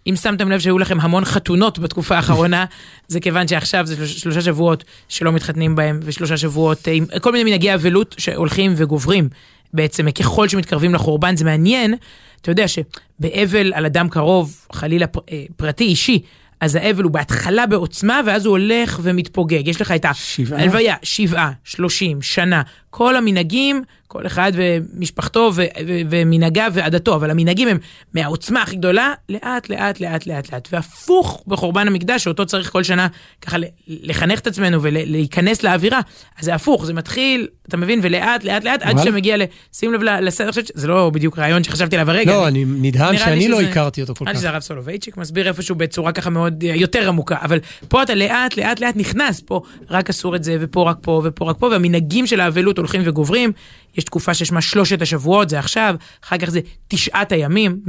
[SPEAKER 2] אם שמתם לב שהיו לכם המון חתונות בתקופה האחרונה, זה כיוון שעכשיו זה שלוש, שלושה שבועות שלא מתחתנים בהם, ושלושה שבועות עם כל מיני מנהגי אבלות שהולכים וגוברים. בעצם ככל שמתקרבים לחורבן זה מעניין, אתה יודע שבאבל על אדם קרוב, חלילה פר, אה, פרטי אישי, אז האבל הוא בהתחלה בעוצמה, ואז הוא הולך ומתפוגג. יש לך את? ההלוויה, שבעה, שלושים, שנה, כל המנהגים, כל אחד ומשפחתו ו- ו- ומנהגיו ועדתו, אבל המנהגים הם מהעוצמה הכי גדולה, לאט, לאט, לאט, לאט, לאט. והפוך בחורבן המקדש, שאותו צריך כל שנה ככה לחנך את עצמנו ולהיכנס לאווירה, אז זה הפוך, זה מתחיל, אתה מבין, ולאט, לאט, לאט, עד. שמגיע ל... שים לב לסדר, שזה לא בדיוק רעיון שחשבתי עליו הרגע.
[SPEAKER 1] לא, אני נדהם
[SPEAKER 2] נראה
[SPEAKER 1] שאני לא הכרתי אותו כל
[SPEAKER 2] נראה לי
[SPEAKER 1] כך.
[SPEAKER 2] שזה הרב סולובייצ'יק מסביר איפשהו בצורה ככה מאוד אה, יותר עמוקה, אבל פה אתה לאט לאט לאט נכנס, פה רק אסור את זה, ופה רק פה, ופה רק פה, והמנהגים של האבלות הולכים וגוברים. יש תקופה ששמה שלושת השבועות, זה עכשיו, אחר כך זה תשעת הימים,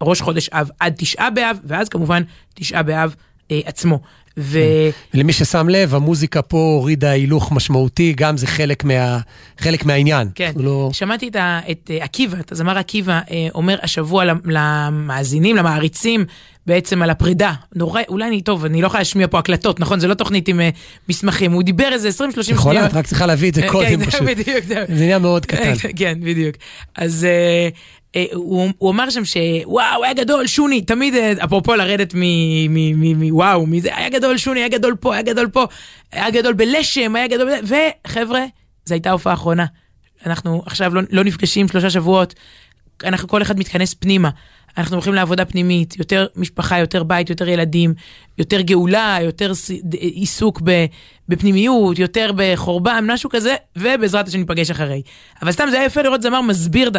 [SPEAKER 2] מראש חודש אב עד תשעה באב, ואז כמובן תשעה באב אה, עצמו. ו...
[SPEAKER 1] למי ששם לב, המוזיקה פה הורידה הילוך משמעותי, גם זה חלק, מה, חלק מהעניין.
[SPEAKER 2] כן,
[SPEAKER 1] לא...
[SPEAKER 2] שמעתי את, ה, את אה, עקיבא, את הזמר עקיבא, אה, אומר השבוע למ- למאזינים, למעריצים, בעצם על הפרידה. נורא, אולי אני, טוב, אני לא יכולה להשמיע פה הקלטות, נכון? זה לא תוכנית עם אה, מסמכים. הוא דיבר איזה 20-30 שניות.
[SPEAKER 1] יכולה, את רק צריכה להביא את זה
[SPEAKER 2] אה,
[SPEAKER 1] קודם
[SPEAKER 2] כן,
[SPEAKER 1] פשוט.
[SPEAKER 2] בדיוק.
[SPEAKER 1] זה עניין מאוד קטן.
[SPEAKER 2] כן, בדיוק. אז אה, הוא הוא אמר שם שוואו, היה גדול, שוני, תמיד, אפרופו לרדת מוואו, מזה, היה גדול שוני, היה גדול פה, היה גדול פה, היה גדול בלשם, היה גדול וחבר'ה, זו הייתה ההופעה האחרונה. אנחנו עכשיו לא, לא נפגשים שלושה שבועות, אנחנו כל אחד מתכנס פנימה. אנחנו הולכים לעבודה פנימית, יותר משפחה, יותר בית, יותר ילדים, יותר גאולה, יותר עיסוק בפנימיות, יותר בחורבן, משהו כזה, ובעזרת השם ניפגש אחרי. אבל סתם זה היה יפה לראות זמר מסביר ד...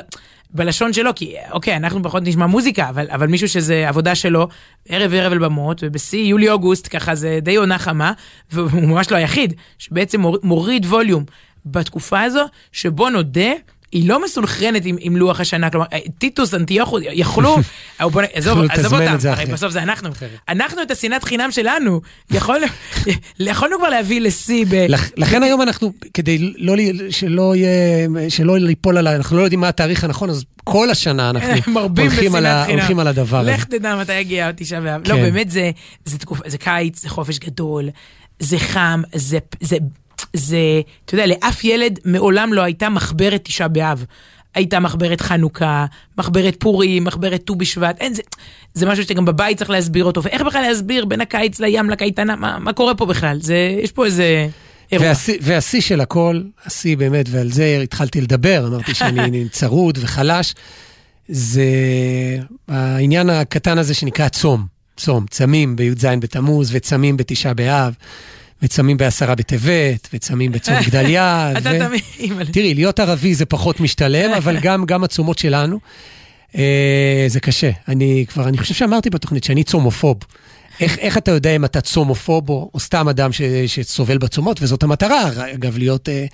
[SPEAKER 2] בלשון שלו, כי אוקיי, אנחנו פחות נשמע מוזיקה, אבל, אבל מישהו שזה עבודה שלו, ערב ערב על במות, ובשיא יולי-אוגוסט, ככה זה די עונה חמה, והוא ממש לא היחיד, שבעצם מור- מוריד ווליום בתקופה הזו, שבו נודה, היא לא מסונכרנת עם, עם לוח השנה, כלומר, אה, טיטוס, אנטיוכוס, יכלו, אה, בוא, עזוב, עזוב אותם, הרי. בסוף זה אנחנו, אנחנו את השנאת חינם שלנו, יכול, יכולנו כבר להביא לשיא ב...
[SPEAKER 1] לכ- לכן היום אנחנו, כדי לא, שלא יהיה, שלא ליפול על ה... אנחנו לא יודעים מה התאריך הנכון, אז כל השנה אנחנו הולכים על, ה. הולכים על הדבר הזה.
[SPEAKER 2] לך תדע מתי יגיע תשעה באב. לא,
[SPEAKER 1] כן.
[SPEAKER 2] באמת זה, זה תקופה, זה קיץ, זה חופש גדול, זה חם, זה, זה, זה, אתה יודע, לאף ילד מעולם לא הייתה מחברת תשעה באב. הייתה מחברת חנוכה, מחברת פורים, מחברת ט"ו בשבט, אין זה, זה משהו שגם בבית צריך להסביר אותו, ואיך בכלל להסביר בין הקיץ לים לקייטנה, מה, מה קורה פה בכלל? זה, יש פה איזה
[SPEAKER 1] והשיא של הכל, השיא באמת, ועל זה התחלתי לדבר, אמרתי שאני צרוד וחלש, זה העניין הקטן הזה שנקרא צום. צום, צמים בי"ז בתמוז, וצמים בתשעה באב, וצמים בעשרה בטבת, וצמים בצום גדליה.
[SPEAKER 2] אתה תמיד.
[SPEAKER 1] תראי, להיות ערבי זה פחות משתלם, אבל גם, גם הצומות שלנו, אה, זה קשה. אני כבר, אני חושב שאמרתי בתוכנית שאני צומופוב. איך, איך אתה יודע אם אתה צומופוב או, או סתם אדם ש, שסובל בצומות, וזאת המטרה, אגב, להיות, אה,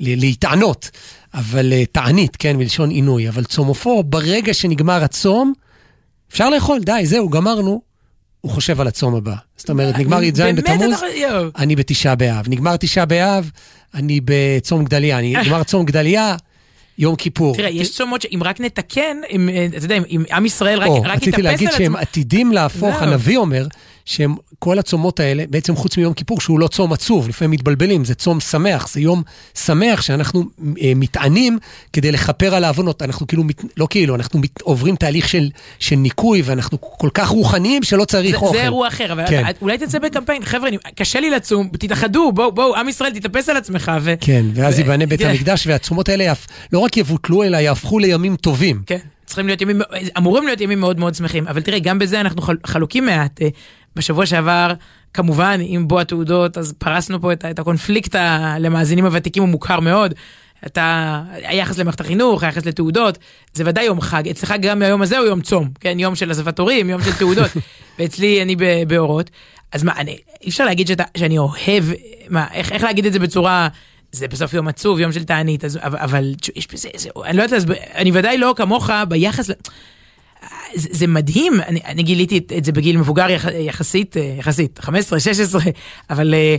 [SPEAKER 1] להתענות, אבל אה, תענית, כן, מלשון עינוי, אבל צומופוב, ברגע שנגמר הצום, אפשר לאכול, די, זהו, גמרנו. הוא חושב על הצום הבא. זאת אומרת, נגמר י"ז בתמוז. אני בתשעה באב. נגמר תשעה באב, אני בצום גדליה. אני נגמר צום גדליה, יום כיפור.
[SPEAKER 2] תראה, יש צומות שאם רק נתקן, אה, אתה יודע, אם- עם ישראל רק
[SPEAKER 1] או,
[SPEAKER 2] רק
[SPEAKER 1] רציתי
[SPEAKER 2] יתאפס
[SPEAKER 1] להגיד
[SPEAKER 2] על
[SPEAKER 1] שהם
[SPEAKER 2] עצמו.
[SPEAKER 1] עתידים להפוך,
[SPEAKER 2] זהו.
[SPEAKER 1] הנביא אומר, שהם, כל הצומות האלה, בעצם חוץ מיום כיפור, שהוא לא צום עצוב, לפעמים מתבלבלים, זה צום שמח, זה יום שמח שאנחנו אה, מתענים כדי לכפר על העוונות. אנחנו כאילו, מת, לא כאילו, אנחנו מת, עוברים תהליך של, של ניקוי, ואנחנו כל כך רוחניים שלא צריך
[SPEAKER 2] זה,
[SPEAKER 1] אוכל.
[SPEAKER 2] זה אירוע אחר, אבל
[SPEAKER 1] כן.
[SPEAKER 2] אולי תצא בקמפיין, חבר'ה, קשה לי לצום, תתאחדו, בואו, בואו, עם ישראל, תתאפס על עצמך, ו...
[SPEAKER 1] כן, ואז
[SPEAKER 2] ו-
[SPEAKER 1] ייבנה בית. המקדש, והצומות האלה יפ- לא רק יבוטלו, אלא יהפכו לימים טובים.
[SPEAKER 2] כן, צריכים להיות ימים, אמורים להיות ימים מאוד מאוד שמחים, אבל תראה, גם בזה אנחנו חל, חלוקים מעט. אה, בשבוע שעבר, כמובן, עם בוא התעודות, אז פרסנו פה את, את הקונפליקט ה- למאזינים הוותיקים, הוא מוכר מאוד. אתה, היחס למערכת החינוך, היחס לתעודות, זה ודאי יום חג. אצלך גם היום הזה הוא יום צום, כן? יום של אספת הורים, יום של תעודות. ואצלי, אני באורות. אז מה, אני, אי אפשר להגיד שאתה, שאני אוהב, מה, איך, איך להגיד את זה בצורה... זה בסוף יום עצוב, יום של תענית, אז, אבל, אבל יש בזה, זה, אני לא יודעת אני ודאי לא כמוך ביחס, זה, זה מדהים, אני, אני גיליתי את, את זה בגיל מבוגר יח, יחסית, אה, יחסית, 15, 16, אבל אה,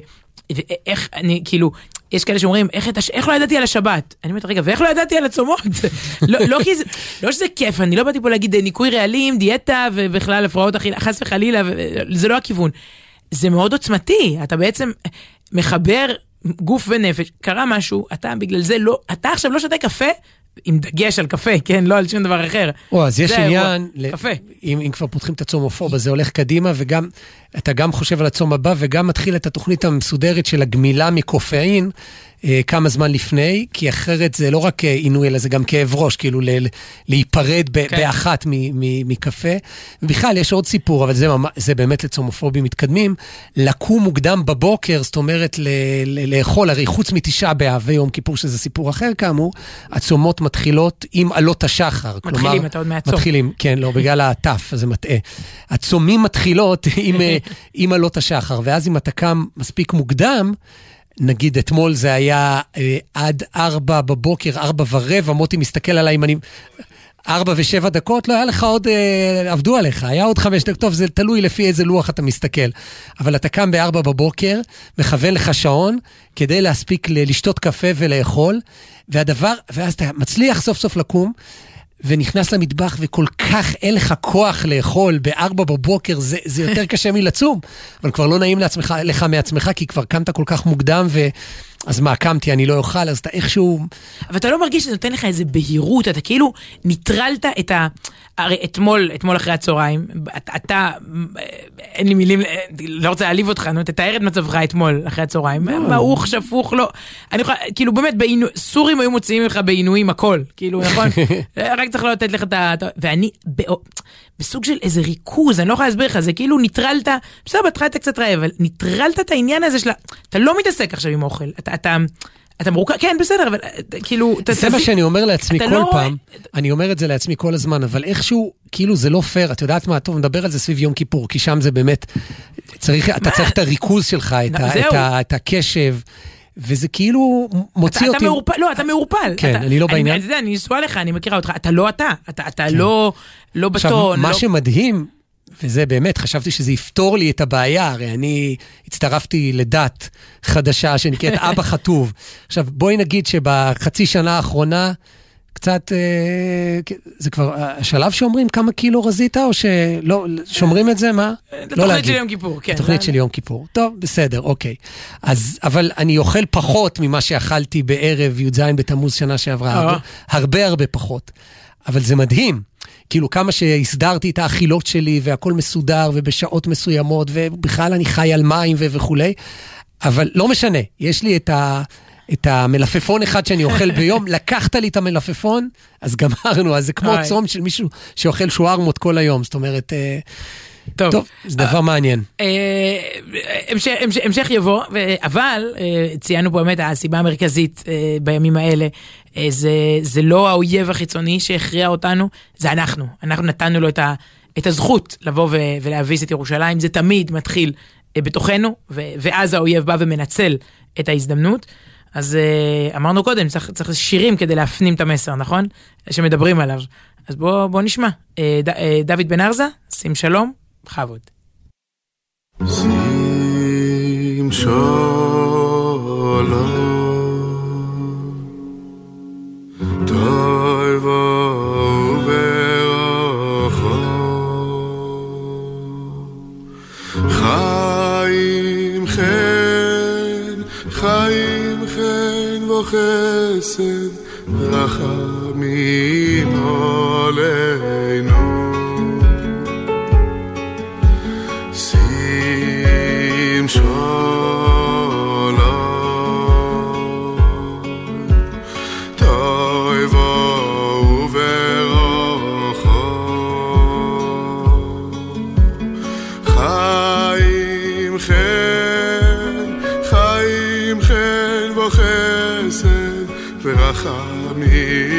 [SPEAKER 2] איך, אני, כאילו, יש כאלה שאומרים, איך, הש- איך לא ידעתי על השבת? אני אומרת, רגע, ואיך לא ידעתי על הצומות? לא, לא, כי זה, לא שזה כיף, אני לא באתי פה להגיד אה, ניקוי רעלים, דיאטה ובכלל הפרעות אכילה, חס וחלילה, ו- זה לא הכיוון. זה מאוד עוצמתי, אתה בעצם מחבר גוף ונפש, קרה משהו, אתה בגלל זה לא, אתה עכשיו לא שותה קפה, עם דגש על קפה, כן, לא על שום דבר אחר.
[SPEAKER 1] או, אז יש. עניין, ל-
[SPEAKER 2] קפה.
[SPEAKER 1] אם, אם כבר פותחים את הצום עופות, אז זה הולך קדימה, וגם, אתה גם חושב על הצום הבא, וגם מתחיל את התוכנית המסודרת של הגמילה מקופאין, כמה זמן לפני, כי אחרת זה לא רק אה, עינוי, אלא זה גם כאב ראש, כאילו ל, ל- להיפרד ב,
[SPEAKER 2] כן.
[SPEAKER 1] באחת מ, מ, מקפה. ובכלל, יש עוד סיפור, אבל זה, ממש, זה באמת לצומופובים מתקדמים, לקום מוקדם בבוקר, זאת אומרת, ל, ל, לאכול, הרי חוץ מתשעה באב ויום כיפור, שזה סיפור אחר כאמור, הצומות מתחילות עם עלות השחר.
[SPEAKER 2] מתחילים,
[SPEAKER 1] כלומר,
[SPEAKER 2] אתה עוד מעט צום.
[SPEAKER 1] מתחילים, כן, לא, בגלל אז זה מטעה. הצומים מתחילות עם, אה, עם עלות השחר, ואז אם אתה קם מספיק מוקדם, נגיד אתמול זה היה אה, עד ארבע בבוקר, ארבע ורבע, מוטי מסתכל עליי אם אני... ארבע ושבע דקות, לא היה לך עוד, אה, עבדו עליך, היה עוד חמש דקות, טוב, זה תלוי לפי איזה לוח אתה מסתכל. אבל אתה קם בארבע בבוקר, מכוון לך שעון, כדי להספיק לשתות קפה ולאכול, והדבר, ואז אתה מצליח סוף סוף לקום, ונכנס למטבח וכל כך אין לך כוח לאכול בארבע בבוקר, זה, זה יותר קשה מלצום. אבל כבר לא נעים לעצמך, לך מעצמך, כי כבר קמת כל כך מוקדם, ו... אז מה, קמתי, אני לא אוכל, אז אתה איכשהו...
[SPEAKER 2] אבל אתה לא מרגיש שזה נותן לך איזה בהירות, אתה כאילו ניטרלת את ה... הרי אתמול, אתמול אחרי הצהריים, אתה, אתה אין לי מילים, לא רוצה להעליב אותך, נו, תתאר את מצבך אתמול אחרי הצהריים, מעוך, שפוך, לא. אני יכולה, כאילו באמת, בעינו, סורים היו מוציאים ממך בעינויים הכל, כאילו, נכון? רק צריך לא לתת לך את ה... ואני בסוג של איזה ריכוז, אני לא יכולה להסביר לך, זה כאילו ניטרלת, בסדר, בהתחלה אתה קצת רעב, אבל ניטרלת את העניין הזה של ה... אתה לא מתעסק עכשיו עם אוכל, אתה... אתה אתה מרוכז, כן בסדר, אבל אה, כאילו,
[SPEAKER 1] זה מה
[SPEAKER 2] תזיז-
[SPEAKER 1] שאני אומר לעצמי כל
[SPEAKER 2] לא
[SPEAKER 1] פעם, אני אומר את זה לעצמי כל הזמן, אבל איכשהו, כאילו זה לא פייר, את יודעת מה, טוב, נדבר על זה סביב יום כיפור, כי שם זה באמת, צריך, אתה צריך את הריכוז שלך, את, ה. את, ה, את הקשב, וזה כאילו מוציא
[SPEAKER 2] אתה,
[SPEAKER 1] אותי...
[SPEAKER 2] אתה מעורפל, לא, אתה מעורפל.
[SPEAKER 1] כן,
[SPEAKER 2] אתה,
[SPEAKER 1] אני לא בעניין.
[SPEAKER 2] יודע, אני נשואה לך, אני מכירה אותך, אתה לא אתה, אתה, אתה לא, לא
[SPEAKER 1] עכשיו,
[SPEAKER 2] בטון,
[SPEAKER 1] מה
[SPEAKER 2] לא...
[SPEAKER 1] שמדהים, וזה באמת, חשבתי שזה יפתור לי את הבעיה, הרי אני הצטרפתי לדת חדשה שנקראת אבא חטוב. עכשיו, בואי נגיד שבחצי שנה האחרונה, קצת, אה, זה כבר השלב שאומרים כמה קילו רזית, או שלא, שומרים את זה, מה?
[SPEAKER 2] זה
[SPEAKER 1] לא
[SPEAKER 2] תוכנית
[SPEAKER 1] להגיד.
[SPEAKER 2] של יום כיפור, כן.
[SPEAKER 1] תוכנית של יום כיפור. טוב, בסדר, אוקיי. אז, אבל אני אוכל פחות ממה שאכלתי בערב י"ז בתמוז שנה שעברה.
[SPEAKER 2] אה.
[SPEAKER 1] הרבה, הרבה פחות. אבל זה מדהים. כאילו, כמה שהסדרתי את האכילות שלי והכל מסודר ובשעות מסוימות, ובכלל אני חי על מים וכולי, אבל לא משנה, יש לי את ה... את המלפפון אחד שאני אוכל ביום, לקחת לי את המלפפון, אז גמרנו, אז זה כמו. צום של מישהו שאוכל שוארמות כל היום, זאת אומרת, אה,
[SPEAKER 2] טוב.
[SPEAKER 1] טוב, זה דבר מעניין.
[SPEAKER 2] אה, המשך, המשך, המשך יבוא, אבל אה, ציינו פה באמת הסיבה המרכזית אה, בימים האלה, אה, זה, זה לא האויב החיצוני שהכריע אותנו, זה אנחנו. אנחנו נתנו לו את, ה, את הזכות לבוא ו, ולהביס את ירושלים, זה תמיד מתחיל אה, בתוכנו, ו, ואז האויב בא ומנצל את ההזדמנות. אז אה, אמרנו קודם, צריך, צריך שירים כדי להפנים את המסר, נכון? שמדברים עליו. אז בוא, בוא נשמע. אה, ד, אה, דוד בן ארזה, שים שלום, בכבוד.
[SPEAKER 5] שים שלום, טובה וברכה, חן וחסד, רחמים עלינו.
[SPEAKER 2] here.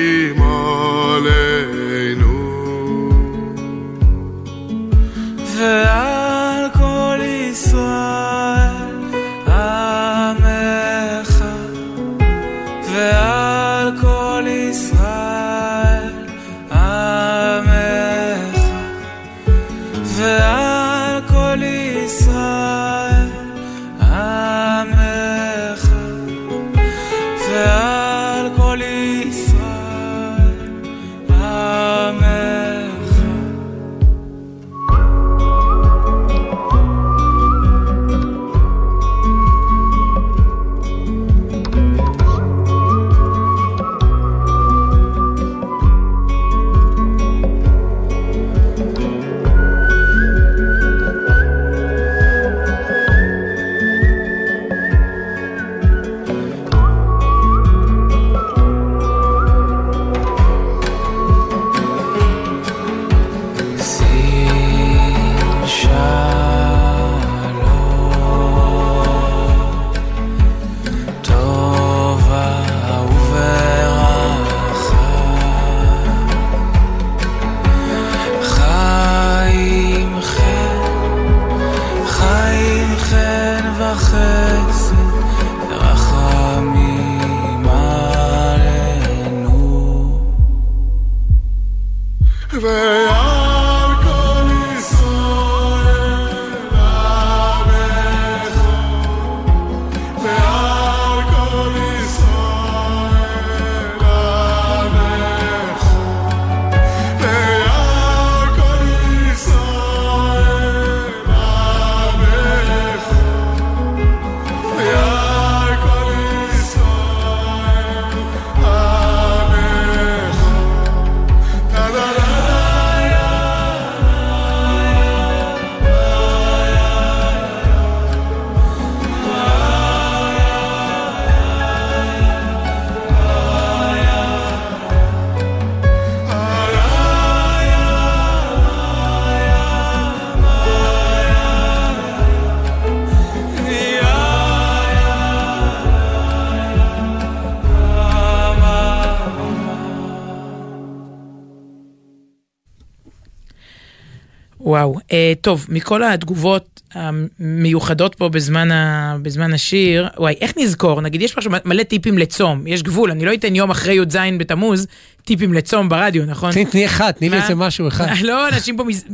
[SPEAKER 2] טוב, מכל התגובות המיוחדות פה בזמן, ה, בזמן השיר, וואי, איך נזכור? נגיד, יש עכשיו מלא טיפים לצום, יש גבול, אני לא אתן יום אחרי י"ז בתמוז טיפים לצום ברדיו, נכון?
[SPEAKER 1] תני תני אחד, תני לי? איזה משהו אחד.
[SPEAKER 2] לא, אנשים פה מז...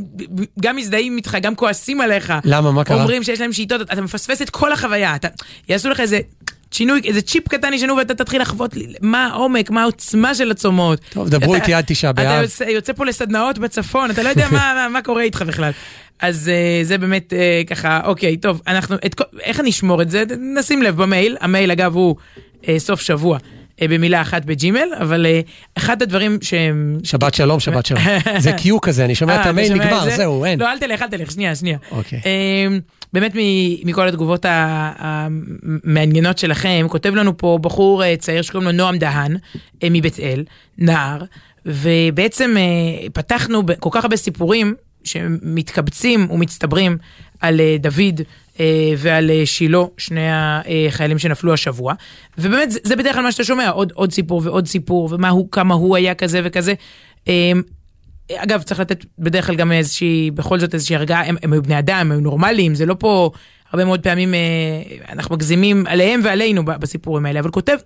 [SPEAKER 2] גם מזדהים איתך, גם כועסים עליך.
[SPEAKER 1] למה, מה קרה?
[SPEAKER 2] אומרים שיש להם שיטות, אתה מפספס את כל החוויה, אתה... יעשו לך איזה שינוי, איזה צ'יפ קטן ישנו ואתה תתחיל לחוות מה העומק, מה העוצמה של הצומות.
[SPEAKER 1] טוב, דברו
[SPEAKER 2] אתה-
[SPEAKER 1] איתי עד תשעה
[SPEAKER 2] אתה
[SPEAKER 1] באב.
[SPEAKER 2] יוצא, יוצא פה לסדנאות בצפון, אתה לא יודע מה, מה, מה קורה איתך בכלל. אז uh, זה באמת uh, ככה, אוקיי, טוב, אנחנו, את, איך אני אשמור את זה? נשים לב במייל, המייל אגב הוא uh, סוף שבוע. Uh, במילה אחת בג'ימל, אבל uh, אחד הדברים שהם...
[SPEAKER 1] שבת שלום, שבת שלום. זה קיו כזה, אני שומע את
[SPEAKER 2] אה,
[SPEAKER 1] המייל, נגמר,
[SPEAKER 2] זה?
[SPEAKER 1] זהו, אין.
[SPEAKER 2] לא, אל תלך, אל תלך, שנייה, שנייה.
[SPEAKER 1] אוקיי.
[SPEAKER 2] אמ, באמת מכל התגובות המעניינות שלכם, כותב לנו פה בחור אה, צעיר שקוראים לו נועם דהן, אה, מבית אל, נער, ובעצם אה, פתחנו כל כך הרבה סיפורים שמתקבצים ומצטברים על אה, דוד אה, ועל אה, שילה, שני החיילים שנפלו השבוע. ובאמת זה, בדרך כלל מה שאתה שומע, עוד, עוד סיפור ועוד סיפור, ומה הוא, כמה הוא היה כזה וכזה. אמ, אגב, צריך לתת בדרך כלל גם איזושהי, בכל זאת איזושהי הרגעה, הם, הם היו בני אדם, הם היו נורמליים, זה לא פה, הרבה מאוד פעמים אה, אנחנו מגזימים עליהם ועלינו בסיפורים האלה, אבל כותב,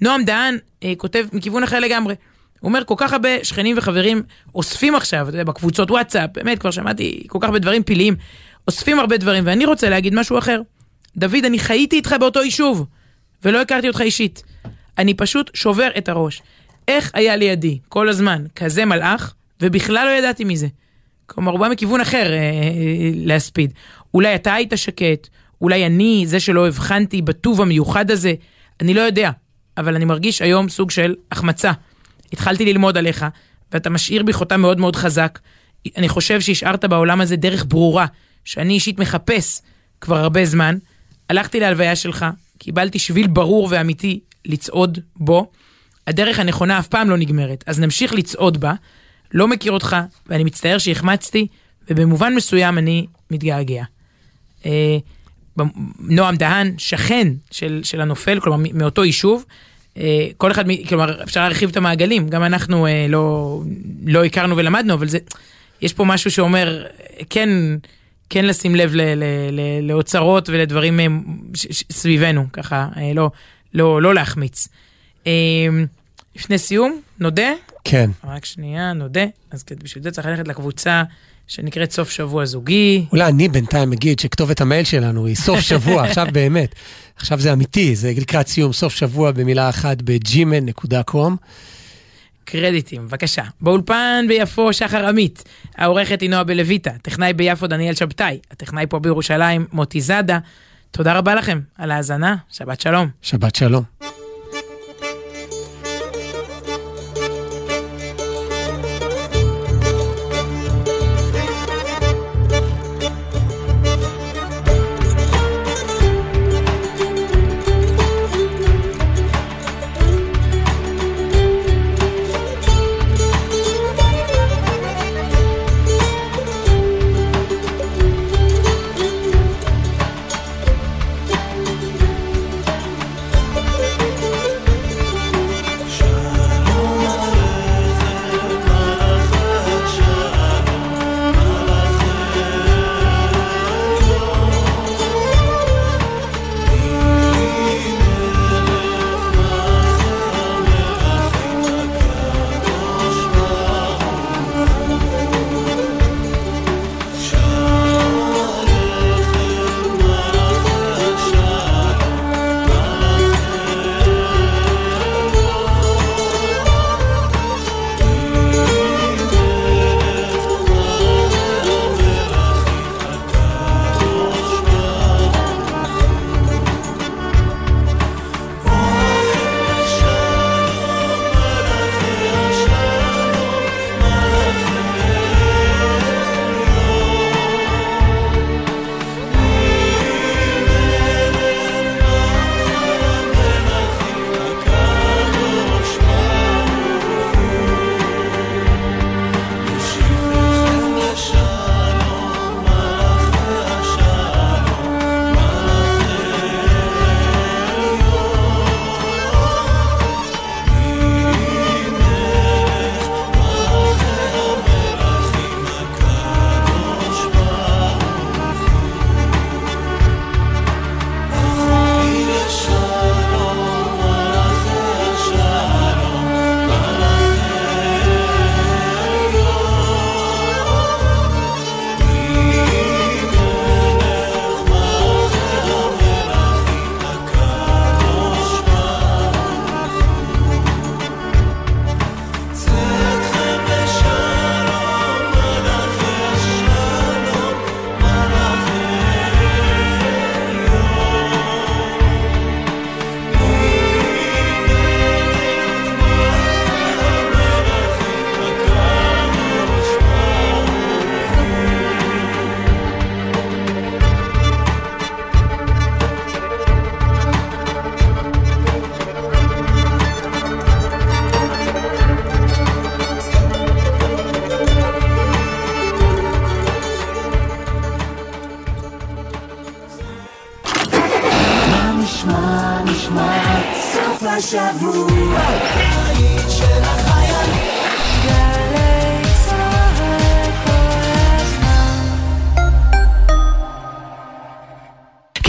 [SPEAKER 2] נועם דהן אה, כותב מכיוון אחר לגמרי. הוא אומר, כל כך הרבה שכנים וחברים אוספים עכשיו, אתה יודע, בקבוצות וואטסאפ, באמת, כבר שמעתי כל כך הרבה דברים פלאיים, אוספים הרבה דברים, ואני רוצה להגיד משהו אחר. דוד, אני חייתי איתך באותו יישוב, ולא הכרתי אותך אישית. אני פשוט שובר את הראש. איך היה לידי כל הזמן כזה מלאך, ובכלל לא ידעתי מזה. כלומר, הוא בא מכיוון אחר אה, אה, להספיד. אולי אתה היית שקט, אולי אני, זה שלא הבחנתי בטוב המיוחד הזה, אני לא יודע, אבל אני מרגיש היום סוג של החמצה. התחלתי ללמוד עליך, ואתה משאיר בי חותם מאוד מאוד חזק. אני חושב שהשארת בעולם הזה דרך ברורה, שאני אישית מחפש כבר הרבה זמן. הלכתי להלוויה שלך, קיבלתי שביל ברור ואמיתי לצעוד בו. הדרך הנכונה אף פעם לא נגמרת, אז נמשיך לצעוד בה. לא מכיר אותך, ואני מצטער שהחמצתי, ובמובן מסוים אני מתגעגע. אה, נועם דהן, שכן של, של הנופל, כלומר מאותו יישוב, אה, כל אחד, כלומר אפשר להרחיב את המעגלים, גם אנחנו אה, לא, לא הכרנו ולמדנו, אבל זה, יש פה משהו שאומר, כן, כן לשים לב לאוצרות ולדברים אה, סביבנו, ככה, אה, לא, לא, לא להחמיץ. אה, לפני סיום, נודה?
[SPEAKER 1] כן.
[SPEAKER 2] רק שנייה, נודה. אז בשביל זה צריך ללכת לקבוצה שנקראת סוף שבוע זוגי.
[SPEAKER 1] אולי אני בינתיים אגיד שכתובת המייל שלנו היא סוף שבוע, עכשיו באמת. עכשיו זה אמיתי, זה לקראת סיום סוף שבוע במילה אחת בג'ימן.קום.
[SPEAKER 2] קרדיטים, בבקשה. באולפן ביפו שחר עמית, העורכת היא נועה בלויטה, טכנאי ביפו דניאל שבתאי, הטכנאי פה בירושלים מוטי זאדה. תודה רבה לכם על ההאזנה, שבת שלום.
[SPEAKER 1] שבת שלום.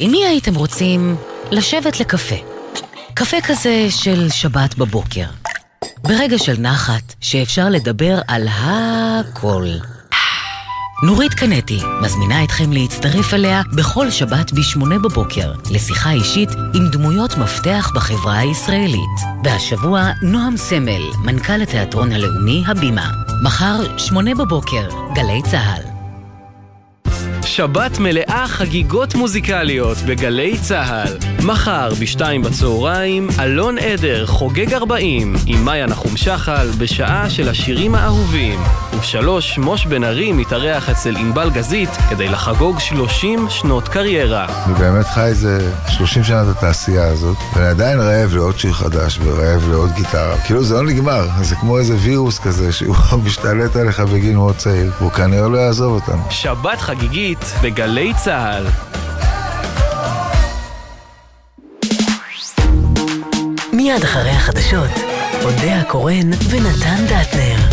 [SPEAKER 6] עם מי הייתם רוצים לשבת לקפה? קפה כזה של שבת בבוקר. ברגע של נחת, שאפשר לדבר על הכל. נורית קנטי מזמינה אתכם להצטרף אליה בכל שבת ב-8 בבוקר לשיחה אישית עם דמויות מפתח בחברה הישראלית. והשבוע נועם סמל, מנכ"ל התיאטרון הלאומי הבימה. מחר, 8 בבוקר, גלי צה"ל.
[SPEAKER 7] שבת מלאה חגיגות מוזיקליות בגלי צה"ל. מחר בשתיים בצהריים, אלון עדר חוגג 40 עם מאיה נחום שחל בשעה של השירים האהובים. ובשלוש, מוש בן ארי מתארח אצל ענבל גזית כדי לחגוג 30 שנות קריירה.
[SPEAKER 8] אני באמת חי איזה 30 שנה בתעשייה הזאת, ואני עדיין רעב לעוד שיר חדש ורעב לעוד גיטרה. כאילו זה לא נגמר, זה כמו איזה וירוס כזה שהוא משתלט עליך בגיל מאוד צעיר, והוא כנראה לא יעזוב אותנו.
[SPEAKER 7] שבת חגיגית בגלי צה"ל.
[SPEAKER 9] מיד אחרי החדשות, אודה הקורן ונתן דטנר.